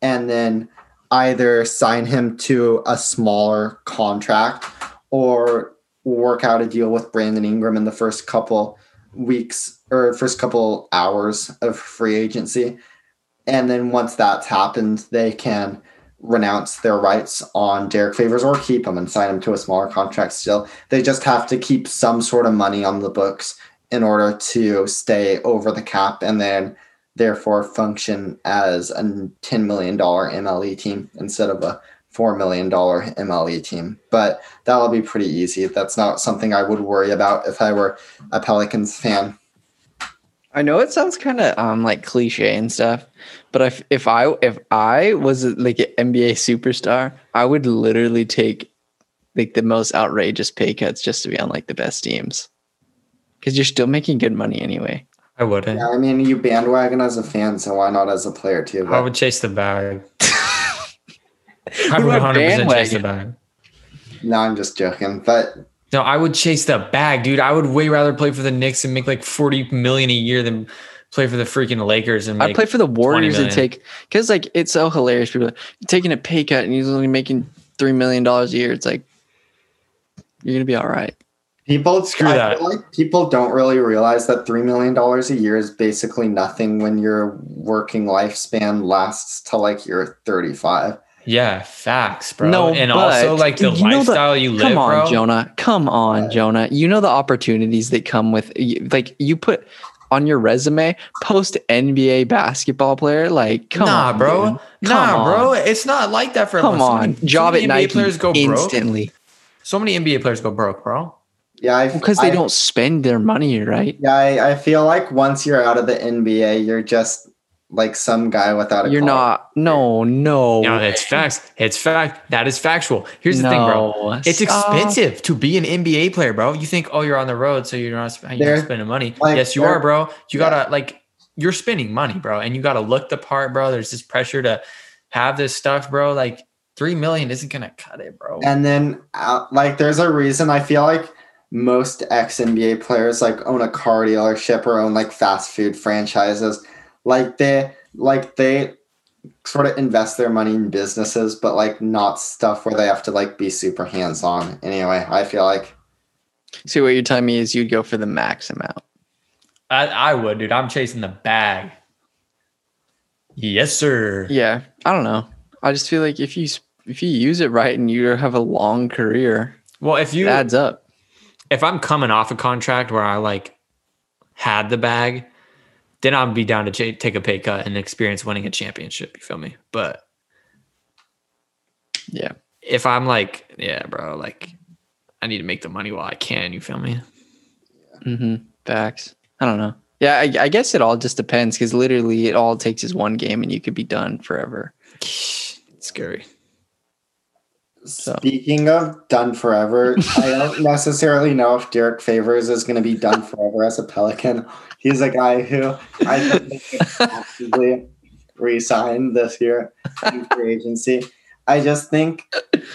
and then either sign him to a smaller contract or work out a deal with Brandon Ingram in the first couple weeks or first couple hours of free agency. And then once that's happened, they can renounce their rights on Derrick Favors or keep him and sign him to a smaller contract still. They just have to keep some sort of money on the books in order to stay over the cap and then therefore function as a $10 million MLE team instead of a $4 million MLE team. But that'll be pretty easy. That's not something I would worry about if I were a Pelicans fan. I know it sounds kind of um like cliche and stuff, But if if I if I was like an NBA superstar, I would literally take like the most outrageous pay cuts just to be on like the best teams. Because you're still making good money anyway. I wouldn't. Yeah, I mean, you bandwagon as a fan, so why not as a player too? I would chase the bag. I would 100% chase the bandwagon? bag. no, I'm just joking. But No, I would chase the bag, dude. I would way rather play for the Knicks and make like 40 million a year than play for the freaking Lakers and I play for the Warriors and take because like it's so hilarious. People are taking a pay cut and he's only making three million dollars a year. It's like you're gonna be all right. people, Screw I that. feel like people don't really realize that three million dollars a year is basically nothing when your working lifespan lasts till like you're 35. Yeah, facts, bro. No, and also like the you know the- lifestyle you live, Come on, bro. Jonah. Come on, Right. Jonah. You know the opportunities that come with like you put on your resume post NBA basketball player. Like, come nah, on, bro. dude. Nah, Come bro. on. It's not like that for Come. So on, many- so job many at NBA Nike players go broke. instantly So many NBA players go broke, bro. Yeah, I, because they I- don't spend their money right. Yeah, I, I feel like once you're out of the NBA, you're just like some guy without a You're collar. not. No, no. No, it's facts. It's fact. That is factual. Here's the thing, bro. It's stop. expensive to be an NBA player, bro. You think, oh, you're on the road, so you're not, you're They're- not spending money. like, yes, you they're- are, bro. You yeah. gotta like, you're spending money, bro, and you gotta look the part, bro. There's this pressure to have this stuff, bro. Like three million isn't gonna cut it, bro. And then, uh, like, there's a reason I feel like most ex NBA players like own a car dealership or own like fast food franchises. Like they, like they sort of invest their money in businesses, but like not stuff where they have to like be super hands on. Anyway, I feel like See what you're telling me is you'd go for the max amount. I, I would, dude. I'm chasing the bag. Yes, sir. Yeah, I don't know. I just feel like if you if you use it right and you have a long career, Well, if it you adds up. if I'm coming off a contract where I like had the bag, then I'd be down to ch- take a pay cut and experience winning a championship. You feel me? But Yeah. if I'm like, yeah, bro, like I need to make the money while I can. You feel me? Mm-hmm. Facts. I don't know. Yeah, I, I guess it all just depends because literally it all takes is one game and you could be done forever. It's scary. So- Speaking of done forever, I don't necessarily know if Derrick Favors is going to be done forever as a Pelican. He's a guy who I think could possibly resign this year in free agency. I just think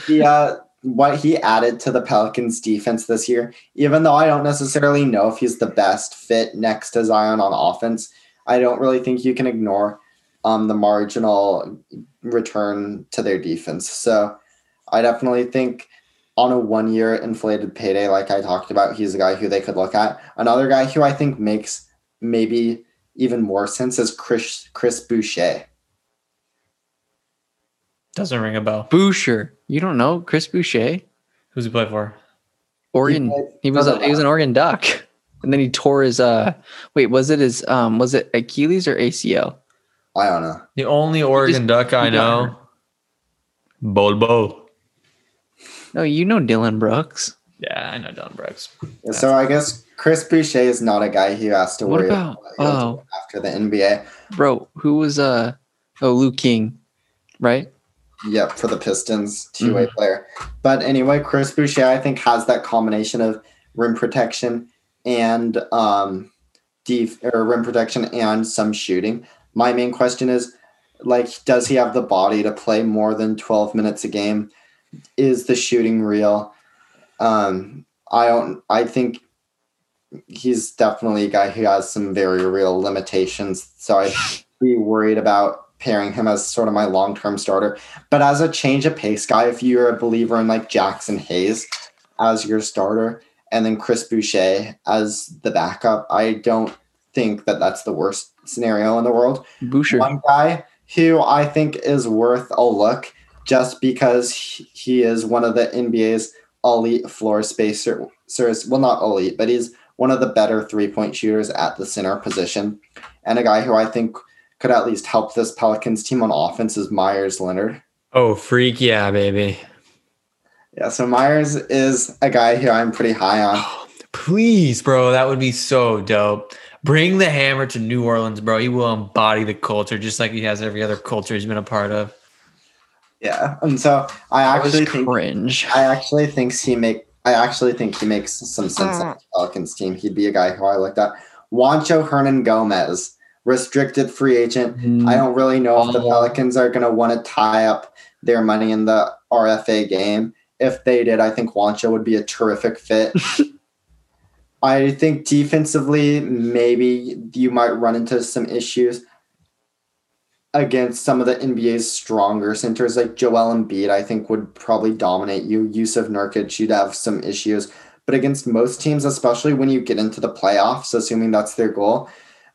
the uh, what he added to the Pelicans defense this year, even though I don't necessarily know if he's the best fit next to Zion on offense, I don't really think you can ignore um, the marginal return to their defense. So I definitely think on a one year inflated payday, like I talked about, he's a guy who they could look at. Another guy who I think makes maybe even more sense is Chris Chris Boucher. Doesn't ring a bell. Boucher. You don't know Chris Boucher? Who's he play for? Oregon. played He was a, he was an Oregon Duck, and then he tore his uh. Wait, was it his um? Was it Achilles or ACL? I don't know. The only Oregon Duck I know. Bolbo. No, you know Dillon Brooks. Yeah, I know Dillon Brooks. So I guess Chris Boucher is not a guy who has to What worry about- oh. after the NBA. Bro, who was uh? Oh, Louis King, right? Yep, for the Pistons, two way Mm-hmm. player. But anyway, Chris Boucher, I think, has that combination of rim protection and um, def- or rim protection and some shooting. My main question is, like, does he have the body to play more than twelve minutes a game? Is the shooting real? Um, I don't. I think he's definitely a guy who has some very real limitations. So I'd be worried about pairing him as sort of my long term starter. But as a change of pace guy, if you're a believer in like Jaxson Hayes as your starter and then Chris Boucher as the backup, I don't think that that's the worst scenario in the world. Boucher. One guy who I think is worth a look just because he is one of the NBA's elite floor spacers. Well, not elite, but he's one of the better three point shooters at the center position. And a guy who I think could at least help this Pelicans team on offense is Meyers Leonard. Oh, freak yeah, baby. Yeah, so Meyers is a guy who I'm pretty high on. Please, bro, that would be so dope. Bring the hammer to New Orleans, bro. He will embody the culture just like he has every other culture he's been a part of. Yeah, and so I actually think cringe. I actually think he make I actually think he makes some sense on the Pelicans team. He'd be a guy who I looked at. Juancho Hernangomez, restricted free agent. Hmm. I don't really know if the Oh. Pelicans are going to want to tie up their money in the RFA game. If they did, I think Juancho would be a terrific fit. I think defensively, maybe you might run into some issues against some of the NBA's stronger centers, like Joel Embiid. I think would probably dominate you. Yusuf Nurkic, you'd have some issues, but against most teams, especially when you get into the playoffs, assuming that's their goal,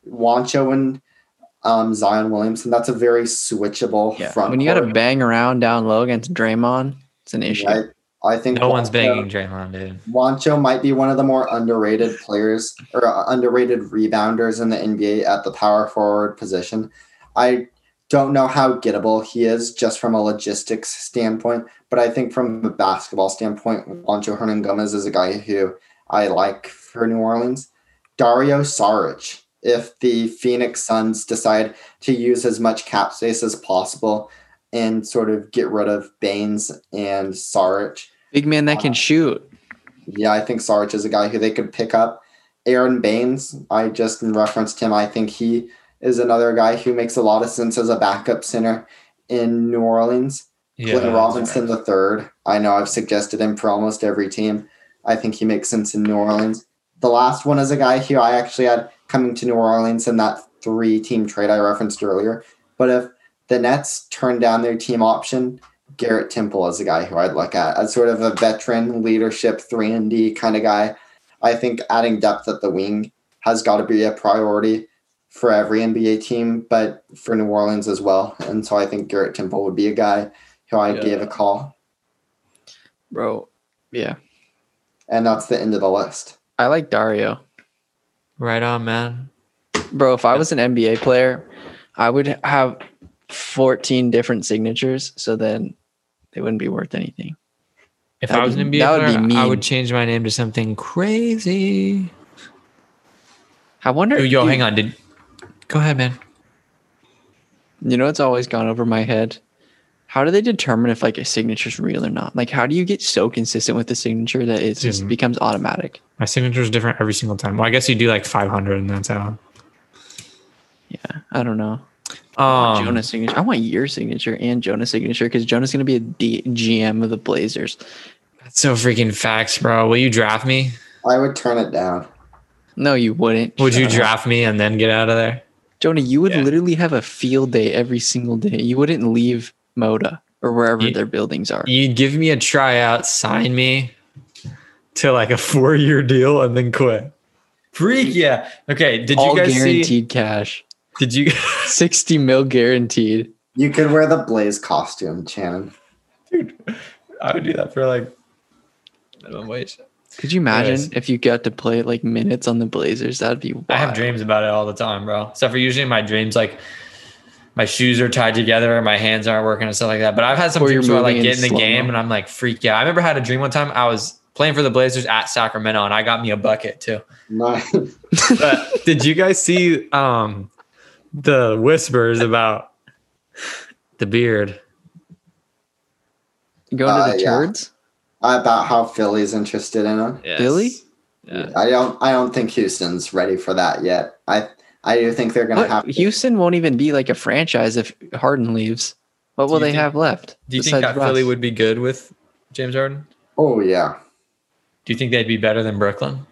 Juancho and um, Zion Williamson, that's a very switchable Yeah. front. When you got to bang around down low against Draymond, it's an issue. I, I think No one's Juancho- banging Draymond, dude. Juancho might be one of the more underrated players or uh, underrated rebounders in the NBA at the power forward position. I don't know how gettable he is just from a logistics standpoint, but I think from a basketball standpoint, Juancho Hernangomez is a guy who I like for New Orleans. Dario Saric, if the Phoenix Suns decide to use as much cap space as possible and sort of get rid of Baynes and Saric, Big man that can uh, shoot. yeah, I think Sarge is a guy who they could pick up. Aron Baynes, I just referenced him. I think he is another guy who makes a lot of sense as a backup center in New Orleans. Clinton Robinson the third. I know I've suggested him for almost every team. I think he makes sense in New Orleans. The last one is a guy who I actually had coming to New Orleans in that three team trade I referenced earlier. But if the Nets turn down their team option, Garrett Temple is a guy who I'd look at as sort of a veteran leadership three and D kind of guy. I think adding depth at the wing has got to be a priority for every NBA team, but for New Orleans as well. And so I think Garrett Temple would be a guy who I Yeah. gave a call. Bro. Yeah. And that's the end of the list. I like Dario. Right on, man. Bro, if I was an NBA player, I would have 14 different signatures so then they wouldn't be worth anything. If That I was an would- NBA that would be player, I would change my name to something crazy. I wonder yo, dude, hang on. Did go ahead, man. You know it's always gone over my head. How do they determine if like a signature's real or not? Like how do you get so consistent with the signature that it just Dude. becomes automatic? My signature is different every single time. Well, I guess you do like 500, and that's how. Yeah, I don't know. I want Um, Jonah's signature. I want your signature and Jonah's signature because Jonah's gonna be a D- GM of the Blazers. that's so freaking facts, bro. Will you draft me? I would turn it down. No, you wouldn't. Would you up. draft me and then get out of there? Jonah? You would Yeah. literally have a field day every single day. You wouldn't leave Moda or wherever You- their buildings are. You'd give me a tryout, sign me to like a four year deal, and then quit. Freak yeah. Okay. Did All you guys see? guaranteed cash. Did you? 60 mil guaranteed. You could wear the Blaze costume, Shannon. Dude, I would do that for like minimum wage. Could you imagine Anyways. if you got to play like minutes on the Blazers? That'd be wild. I have dreams about it all the time, bro. Except for usually my dreams, like my shoes are tied together, or my hands aren't working and stuff like that. But I've had some Or dreams where I like get in in the slow-mo. game and I'm like, freak out. I remember I had a dream one time. I was playing for the Blazers at Sacramento and I got me a bucket too. Nice. But did you guys see um the whispers about the beard? You going Uh, to the yeah. turds? About how Philly's interested in him. Billy? Yeah. I don't. I don't think Houston's ready for that yet. I. I do think they're going to What? have. To, Houston won't even be like a franchise if Harden leaves. What will they think- have left? Do you think besides that Philly would be good with James Harden? oh yeah. Do you think they'd be better than Brooklyn?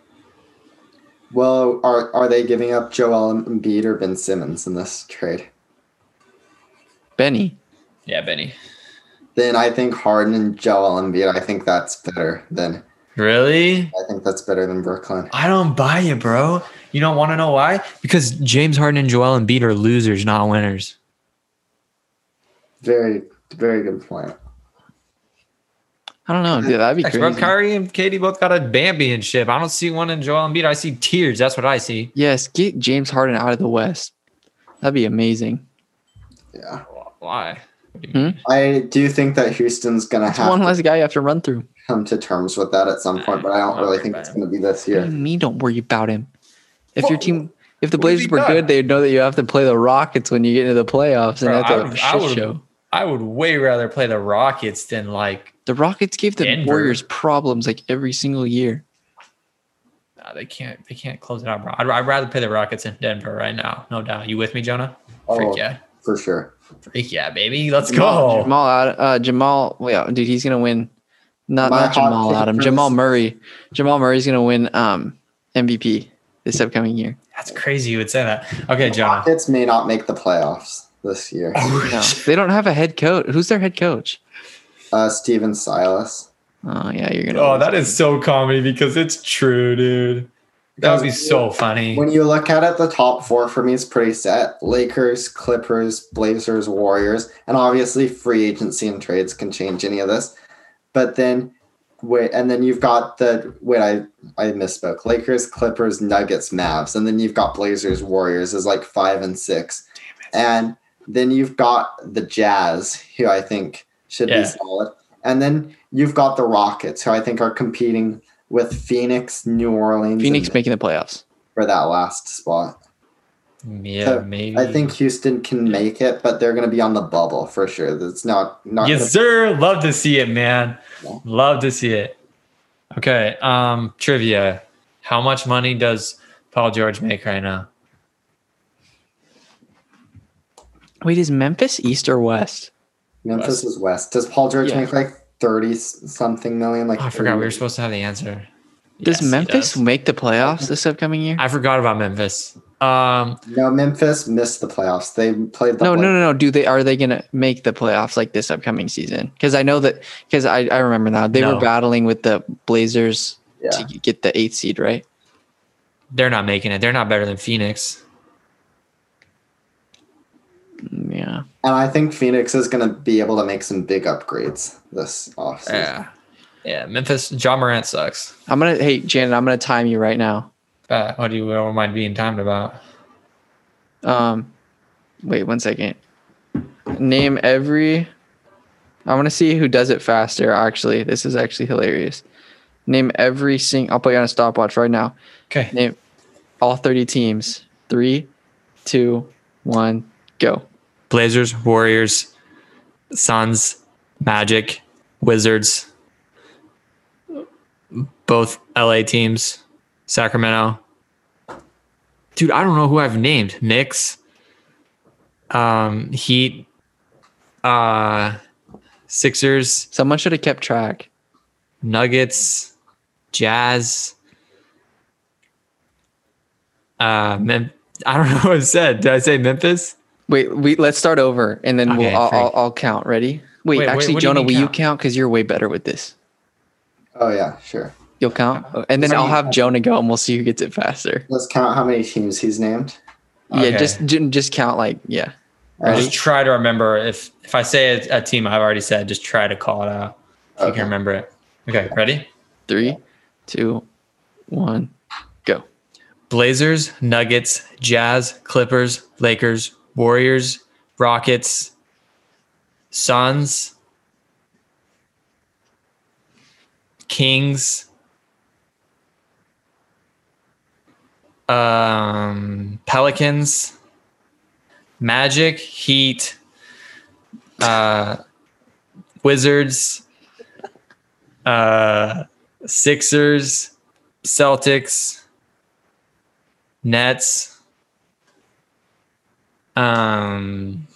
Well, are are they giving up Joel Embiid or Ben Simmons in this trade? Benny? Yeah, Benny. Then I think Harden and Joel Embiid. I think that's better than. Really? I think that's better than Brooklyn. I don't buy you, bro. You don't want to know why? Because James Harden and Joel Embiid are losers, not winners. Very, very good point. I don't know. Dude, that'd be Thanks, bro. crazy. Kyrie and KD both got a championship. I don't see one in Joel Embiid. I see tears. That's what I see. Yes, get James Harden out of the West. That'd be amazing. Yeah, Why? What do you mean? I do think that Houston's going to That's have one to less guy you have to run through. come to terms with that at some point, but I don't really think it's going to be this What do you year. Me, Don't worry about him. If your team, If the Blazers were good, they'd know that you have to play the Rockets when you get into the playoffs, and Bro, that's I a would- I shit would- show. I would way rather play the Rockets than like The Rockets gave the Denver. Warriors problems like every single year. nah, they can't they can't close it out, bro. I'd, I'd rather play the Rockets in Denver right now, no doubt. You with me, Jonah? Oh, Freak Oh, yeah, for sure. freak yeah, baby. Let's Jamal, go. Jamal, Ad- uh, Jamal, yeah, dude, he's gonna win. Not My not Jamal take Adam, Jamal Murray. Jamal Murray's gonna win um MVP this upcoming year. That's crazy. You would say that. Okay, The Jonah. Rockets may not make the playoffs this year. No, they don't have a head coach. Who's their head coach? Uh, Stephen Silas. Oh yeah, you're gonna. Oh, that is so comedy because it's true, dude. That would be so funny. When you look at it, the top four for me is pretty set: Lakers, Clippers, Blazers, Warriors, and obviously free agency and trades can change any of this. But then, wait, and then you've got the wait, I I misspoke: Lakers, Clippers, Nuggets, Mavs, and then you've got Blazers, Warriors is like five and six, and then you've got the Jazz, who I think should Yeah. be solid, and then you've got the Rockets, who I think are competing with Phoenix, New Orleans, Phoenix and- making the playoffs. for that last spot. Yeah, So, maybe. I think Houston can make it, but they're going to be on the bubble for sure. That's not not. Yes, sir. Love to see it, man. Yeah. Love to see it. Okay. Um, trivia. How much money does Paul George make right now? Wait, is Memphis East or West? Memphis is west. Does Paul George Yeah. make like thirty something million? Like Oh, I forgot we were supposed to have the answer. Does Yes, Memphis does. make the playoffs this upcoming year? I forgot about Memphis. Um, No, Memphis missed the playoffs. They played the no, no, no, no. Do they are they gonna make the playoffs like this upcoming season? Because I know that because I, I remember now they No. were battling with the Blazers Yeah. to get the eighth seed, right? they're not making it. They're not better than Phoenix. Yeah. And I think Phoenix is going to be able to make some big upgrades this offseason. Yeah. Yeah. Memphis, Ja Morant sucks. I'm gonna hey Janet, I'm gonna time you right now. Uh, what do you what am I being timed about? Um, wait one second. Name every. I want to see who does it faster. Actually, this is actually hilarious. Name every sing. I'll put you on a stopwatch right now. Okay. Name all 30 teams. Three, two, one, go. Blazers, Warriors, Suns, Magic, Wizards, both LA teams, Sacramento. Dude, I don't know who I've named. Knicks, um, Heat, uh, Sixers, Someone should have kept track. Nuggets, Jazz. Uh, Mem- I don't know what I said. Did I say Memphis? Wait, we let's start over and then Okay, we'll I'll. I'll, I'll count. Ready? Wait, Wait, wait, actually, what do you Jonah, mean will you count? count? Because you're way better with this. Oh yeah, sure. You'll count, uh, and then So I'll you- have Jonah go, and we'll see who gets it faster. Let's count how many teams he's named. Yeah, Okay. just just count like yeah. Ready? Just try to remember if if I say a, a team I've already said, just try to call it out. If you can remember it. Okay, ready? Three, two, one, go. Blazers, Nuggets, Jazz, Clippers, Lakers, Warriors, Rockets, Suns, Kings, um, Pelicans, Magic, Heat, uh, Wizards, uh, Sixers, Celtics, Nets, um,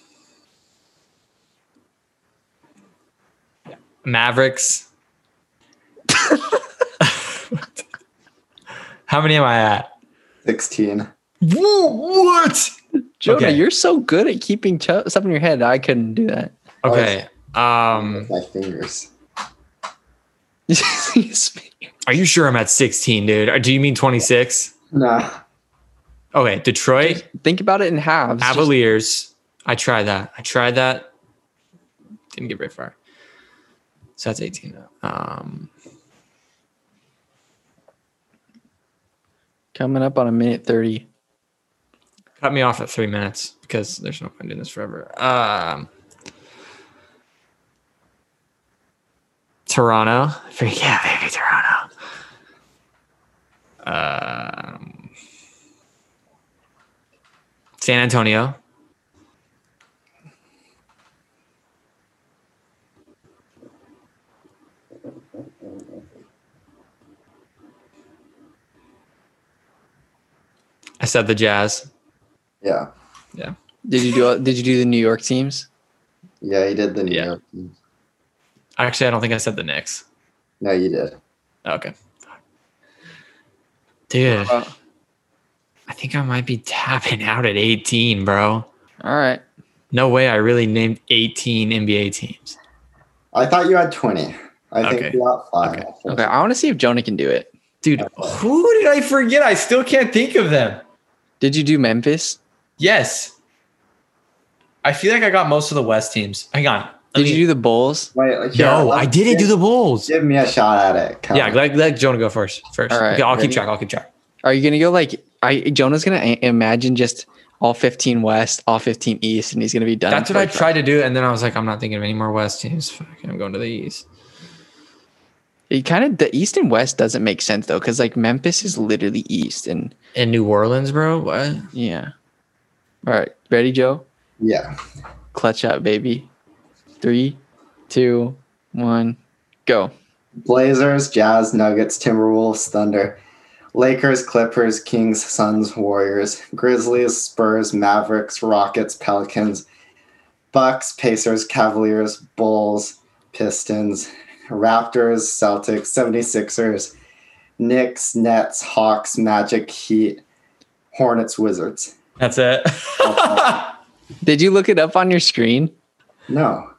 Mavericks. How many am I at? Sixteen. What? Jonah, Okay. you're so good at keeping ch- stuff in your head. I couldn't do that. Okay. Um, my fingers. are you sure I'm at 16, dude? Or do you mean 26? Nah. Okay, Detroit, Think about it in halves. Just- Cavaliers. I tried that. I tried that. Didn't get very far. So that's 18. Um, coming up on a minute thirty. cut me off at three minutes because there's no point doing this forever. Um, Toronto. Freak yeah, baby, Toronto. Um, San Antonio. I said the Jazz. Yeah. Yeah. Did you do did you do the New York teams? Yeah, you did the New Yeah. York teams. Actually, I don't think I said the Knicks. No, you did. Okay. Dude, Uh, I think I might be tapping out at 18, bro. all right. No way I really named 18 NBA teams. I thought you had 20. I think Okay. you got five. Okay. Okay. I want to see if Jonah can do it. Dude, who did I forget? I still can't think of them. Did you do Memphis? Yes. I feel like I got most of the West teams. Hang on. Did me- you do the Bulls? Wait, like, here, No, I didn't do the Bulls. Give me a shot at it. Come Yeah, on. let, let Jonah go first. First. All right, okay, I'll ready? keep track. I'll keep track. Are you gonna go like I Jonah's gonna imagine just all 15 West, all 15 East, and he's gonna be done. That's what I tried to do, and then I was like, I'm not thinking of any more West teams. Fuck, I'm going to the East. It kind of the East and West doesn't make sense though, because like Memphis is literally East, and In New Orleans, bro. What? yeah. All right, ready, Joe? Yeah. Clutch up, baby. Three, two, one, go. Blazers, Jazz, Nuggets, Timberwolves, Thunder, Lakers, Clippers, Kings, Suns, Warriors, Grizzlies, Spurs, Mavericks, Rockets, Pelicans, Bucks, Pacers, Cavaliers, Bulls, Pistons, Raptors, Celtics, 76ers, Knicks, Nets, Hawks, Magic, Heat, Hornets, Wizards. That's it. Did you look it up on your screen? No.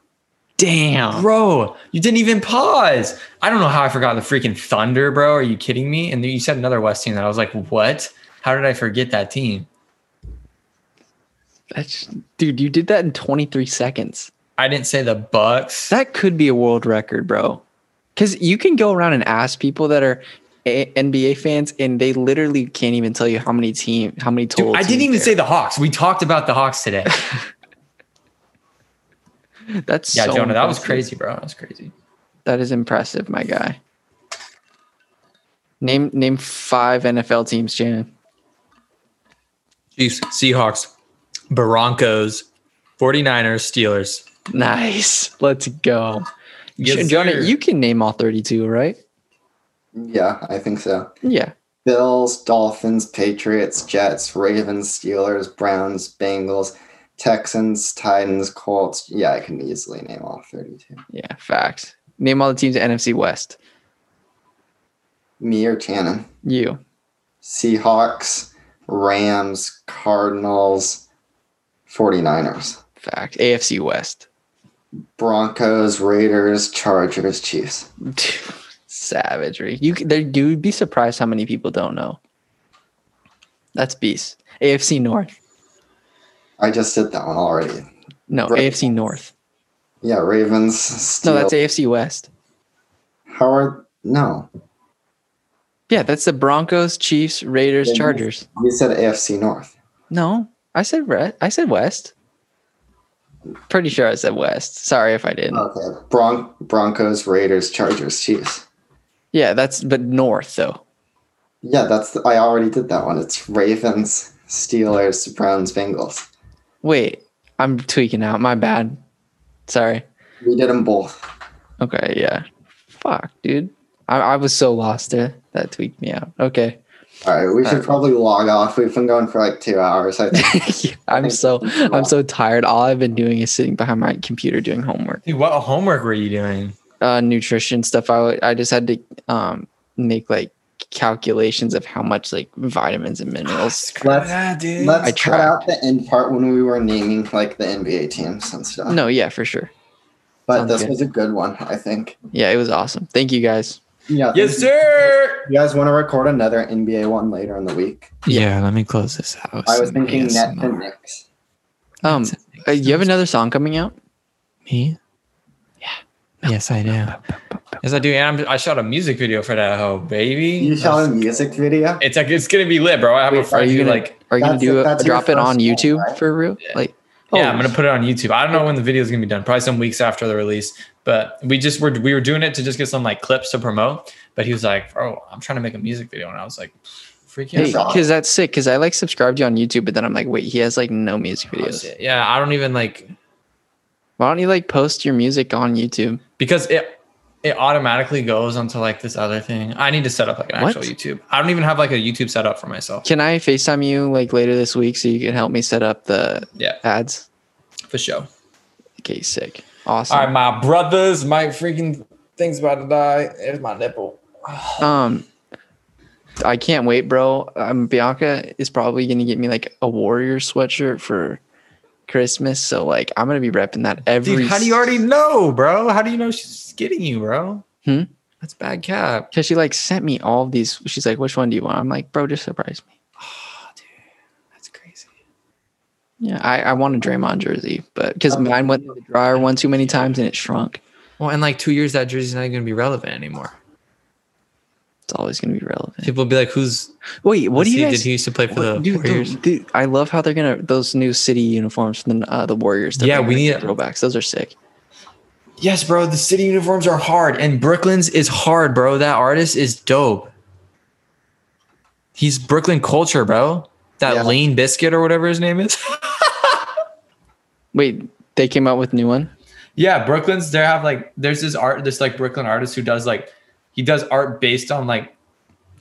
Damn. bro, you didn't even pause. I don't know how I forgot the freaking Thunder, bro. Are you kidding me? And then you said another West team that I was like, what? How did I forget that team? That's dude, you did that in 23 seconds. I didn't say the Bucks. That could be a world record, bro. Because you can go around and ask people that are a- NBA fans, and they literally can't even tell you how many team, how many total. Dude, I didn't even there. say the Hawks. We talked about the Hawks today. That's Yeah, so Jonah, that was crazy, bro. That was crazy. That is impressive, my guy. Name name five NFL teams, Shannon. Chiefs, Seahawks, Broncos, 49ers, Steelers. Nice. Let's go. Yes, Jonah, sir. you can name all 32, right? Yeah, I think so. Yeah. Bills, Dolphins, Patriots, Jets, Ravens, Steelers, Browns, Bengals, Texans, Titans, Colts. Yeah, I can easily name all 32. Yeah. Facts. Name all the teams at NFC West. Me or Shannon? You. Seahawks, Rams, Cardinals, 49ers, Fact. AFC West. Broncos, Raiders, Chargers, Chiefs. Savagery. You there you would be surprised how many people don't know. That's beast. AFC North. I just did that one already. No, Right. AFC North. Yeah, Ravens, Steel. No, that's AFC West. How are no? Yeah, that's the Broncos, Chiefs, Raiders, Yeah, Chargers. You said AFC North. No, I said Red. I said West. Pretty sure I said West. Sorry if I didn't. Okay, Bron- Broncos, Raiders, Chargers, Chiefs. Yeah, that's but North though. Yeah, that's the, I already did that one. It's Ravens, Steelers, Browns, Bengals. Wait, I'm tweaking out. My bad. Sorry. We did them both. Okay, yeah. Fuck, dude. I, I was so lost there. That tweaked me out. Okay. All right, we should Alright. probably log off. We've been going for like two hours. I think. I'm so I'm so tired. All I've been doing is sitting behind my computer doing homework. Dude, what homework were you doing? Uh, nutrition stuff. I I just had to um make like calculations of how much like vitamins and minerals. Let's- that, dude. Let's I cut tried. out the end part when we were naming like the NBA teams and stuff. No, yeah, for sure. but sounds this good. was a good one, I think. Yeah, it was awesome. Thank you guys. Yeah. yes, you. sir. You guys want to record another NBA one later in the week? Yeah, let me close this out. I was thinking Nets and Knicks. Um, uh, you have another song coming out? Me? Yeah. Yes, I do. Yes, I do. And I'm, I shot a music video for that hoe, baby. You shot a music video? It's like it's gonna be lit, bro. I have a Are you who gonna like, are you gonna do it- it? Drop it on first song, YouTube right? for real? Yeah. Like, oh. yeah, oh, I'm gonna put it on YouTube. I don't know when the video is gonna be done. Probably some weeks after the release. But we just were we were doing it to just get some like clips to promote. But he was like, "Bro, I'm trying to make a music video," and I was like, freaking Hey, because that's sick. Because I like subscribed to you on YouTube, but then I'm like, wait, he has like no music Oh, videos. Yeah, I don't even like Why don't you like post your music on YouTube? because it it automatically goes onto like this other thing. I need to set up like an What? actual YouTube. I don't even have like a YouTube set up for myself. Can I FaceTime you like later this week so you can help me set up the Yeah, ads? for sure. Okay, sick. Awesome. All right, my brothers, my freaking thing's about to die. There's my nipple. Um, I can't wait, bro. Um, Bianca is probably gonna get me like a Warrior sweatshirt for Christmas. So like, I'm gonna be repping that every. Dude, how do you already know, bro? How do you know she's getting you, bro? Hmm? That's bad cap. Because she like sent me all these. She's like, "Which one do you want?" I'm like, "Bro, just surprise me." Oh, dude, that's crazy. Yeah, I, I want a Draymond jersey, but because mine went in the dryer one too many times and it shrunk. Well, in like two years, that jersey's not going to be relevant anymore. It's always gonna be relevant. People will be like, "Who's? Wait, what do you he- guys? Did he used to play for the dude, Warriors?" the- dude, I love how they're gonna those new city uniforms from the uh, the Warriors. Yeah, we need- throwbacks. Those are sick. Yes, bro. The city uniforms are hard, and Brooklyn's is hard, bro. That artist is dope. He's Brooklyn culture, bro. That Yeah. Lane Biscuit or whatever his name is. Wait, they came out with new one. yeah, Brooklyn's. They have like there's this art, this like Brooklyn artist who does like he does art based on like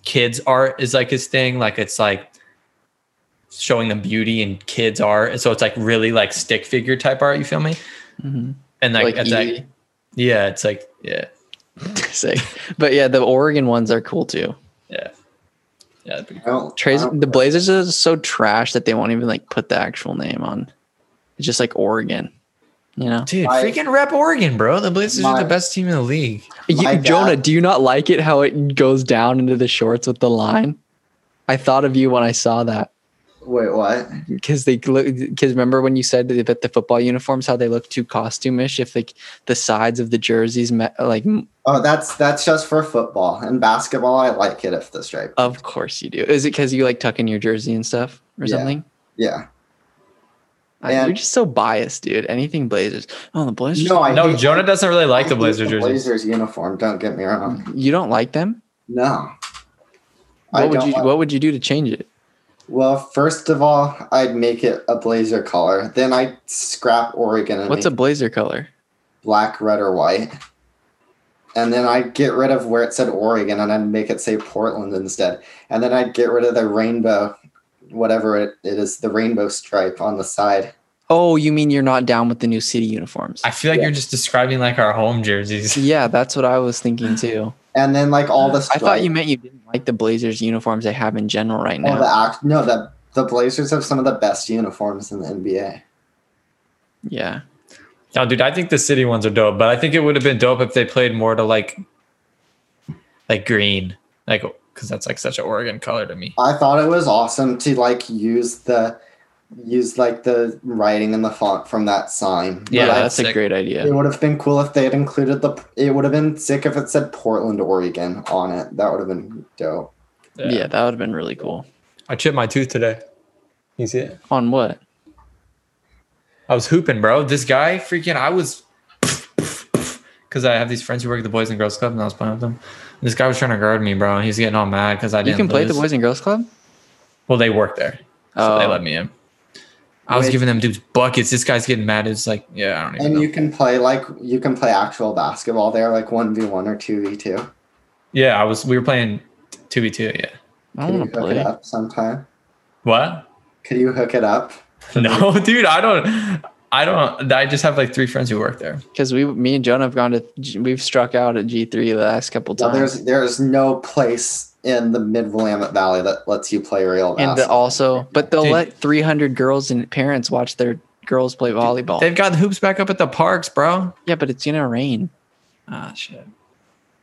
kids art is like his thing. Like it's like showing them beauty and kids art, and so it's like really like stick figure type art. You feel me? Mhm. And like, Like it's like yeah, it's like yeah, sick. But yeah, the Oregon ones are cool too. yeah, yeah. that'd be I don't, Trace I don't- the Blazers is so trash that they won't even like put the actual name on. It's just like Oregon. You know, Dude, My- freaking rep Oregon, bro. The Blazers are the best team in the league. You- dad- Jonah, do you not like it how it goes down into the shorts with the line? I thought of you when I saw that Wait, what? because they because remember when you said that the football uniforms how they look too costumish if like the sides of the jerseys met like Oh, that's that's just for football and basketball. I like it if the stripe. of course you do. Is it because you like tucking your jersey and stuff or Yeah. something? Yeah. I- And- You're just so biased, dude. Anything Blazers. Oh, the Blazers. No, I No, hate- Jonah doesn't really like I the Blazers Blazer jerseys. Blazers uniform. Don't get me wrong. You don't like them? No. I What would you like- What would you do to change it? Well, first of all, I'd make it a blazer color. Then I'd scrap Oregon and What's a Blazer color? black, red, or white. And then I'd get rid of where it said Oregon and I'd make it say Portland instead. And then I'd get rid of the rainbow, whatever it, it is, the rainbow stripe on the side. Oh, you mean you're not down with the new city uniforms? I feel like Yeah. you're just describing like our home jerseys. yeah, that's what I was thinking too. And then like all the I thought you meant you didn't like the Blazers uniforms they have in general right Oh, now. the act, no, the the Blazers have some of the best uniforms in the NBA. yeah. No, dude, I think the city ones are dope, but I think it would have been dope if they played more to like like green. Like because that's like such an Oregon color to me. I thought it was awesome to like use the use like the writing and the font from that sign. Yeah, Yeah, But that's a sick. great it would have been cool if they had included the. It would have been sick if it said Portland, Oregon on it. That would have been dope. Yeah, that would have been really cool. I chipped my tooth today. You see it? On what? I was hooping, bro. This guy, freaking, I was because I have these friends who work at the Boys and Girls Club, and I was playing with them. This guy was trying to guard me, bro. and He's getting all mad because I You didn't. You can play at the. Boys and Girls Club? Well, they work there, so they Oh. let me in. I was Wait. giving them dudes buckets. This guy's getting mad. It's like, yeah, I don't even And know. you can play like you can play actual basketball there, like one v one or two v two. yeah, I was. We were playing two v two. Yeah. I Can you want to hook it up sometime? What? Could you hook it up? No, dude. I don't. I don't. I just have like three friends who work there. Because we, me and Jonah have gone to, we've struck out at G three the last couple Well, times. there's there's no place in the Mid Willamette Valley that lets you play real and the, also, but they'll Dude. let three hundred girls and parents watch their girls play volleyball. They've got the hoops back up at the parks, bro. yeah, but it's gonna rain. Ah, shit.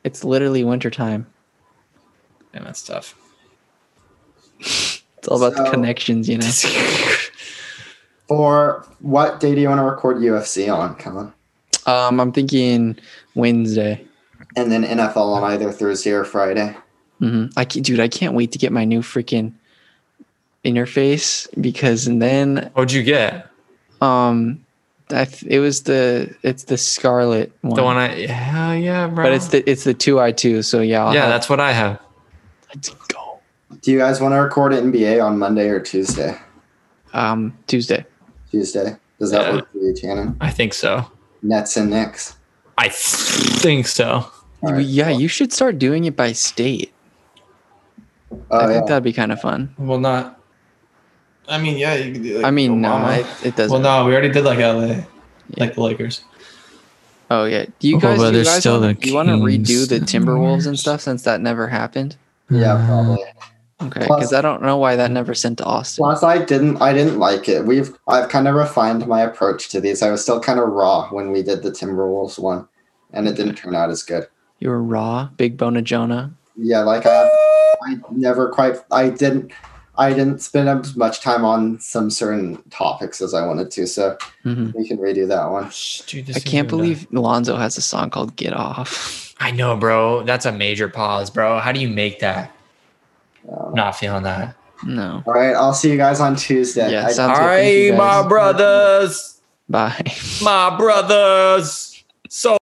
It's literally wintertime. Damn, that's tough. It's all about the connections, you know. For what day do you want to record UFC on, Colin? Um, I'm thinking Wednesday. And then NFL on either Thursday or Friday. hmm I can, dude, I can't wait to get my new freaking interface because and then What'd you get? um, I th- it was the it's the Scarlett one, The one I. Yeah, yeah, bro. but it's the it's the two i two. So yeah, I'll yeah, have- that's what I have. let's go. Do you guys want to record NBA on Monday or Tuesday? Um, Tuesday. Tuesday. Does that Yeah. work for you, Shannon? I think so. Nets and Knicks. I think so. All right, yeah, you should start doing it by state. Oh I yeah. think that'd be kind of fun. Well, not. I mean, yeah. You could do like I mean, no, Oklahoma. it, it doesn't. Well, no, we already did like LA, like the Lakers. Oh yeah. Do you Oh, guys? but do you guys still want, the you want to redo the Timberwolves and stuff since that never happened? Yeah, probably. Okay, Plus- because I don't know why that never sent to Austin. Plus, I didn't. I didn't like it. We've. I've kind of refined my approach to these. I was still kind of raw when we did the Timberwolves one, and it didn't turn out as good. You were raw, big Bona Jonah. Yeah, like I, I never quite. I didn't. I didn't spend as much time on some certain topics as I wanted to. So Mhm. we can redo that one. Dude, this I can't gonna- believe Lonzo has a song called "Get Off." I know, bro. That's a major pause, bro. How do you make that? Not feeling that. No. All right, I'll see you guys on Tuesday. Yeah, I- sounds All good. Thank you, right, my brothers, Bye. my brothers. So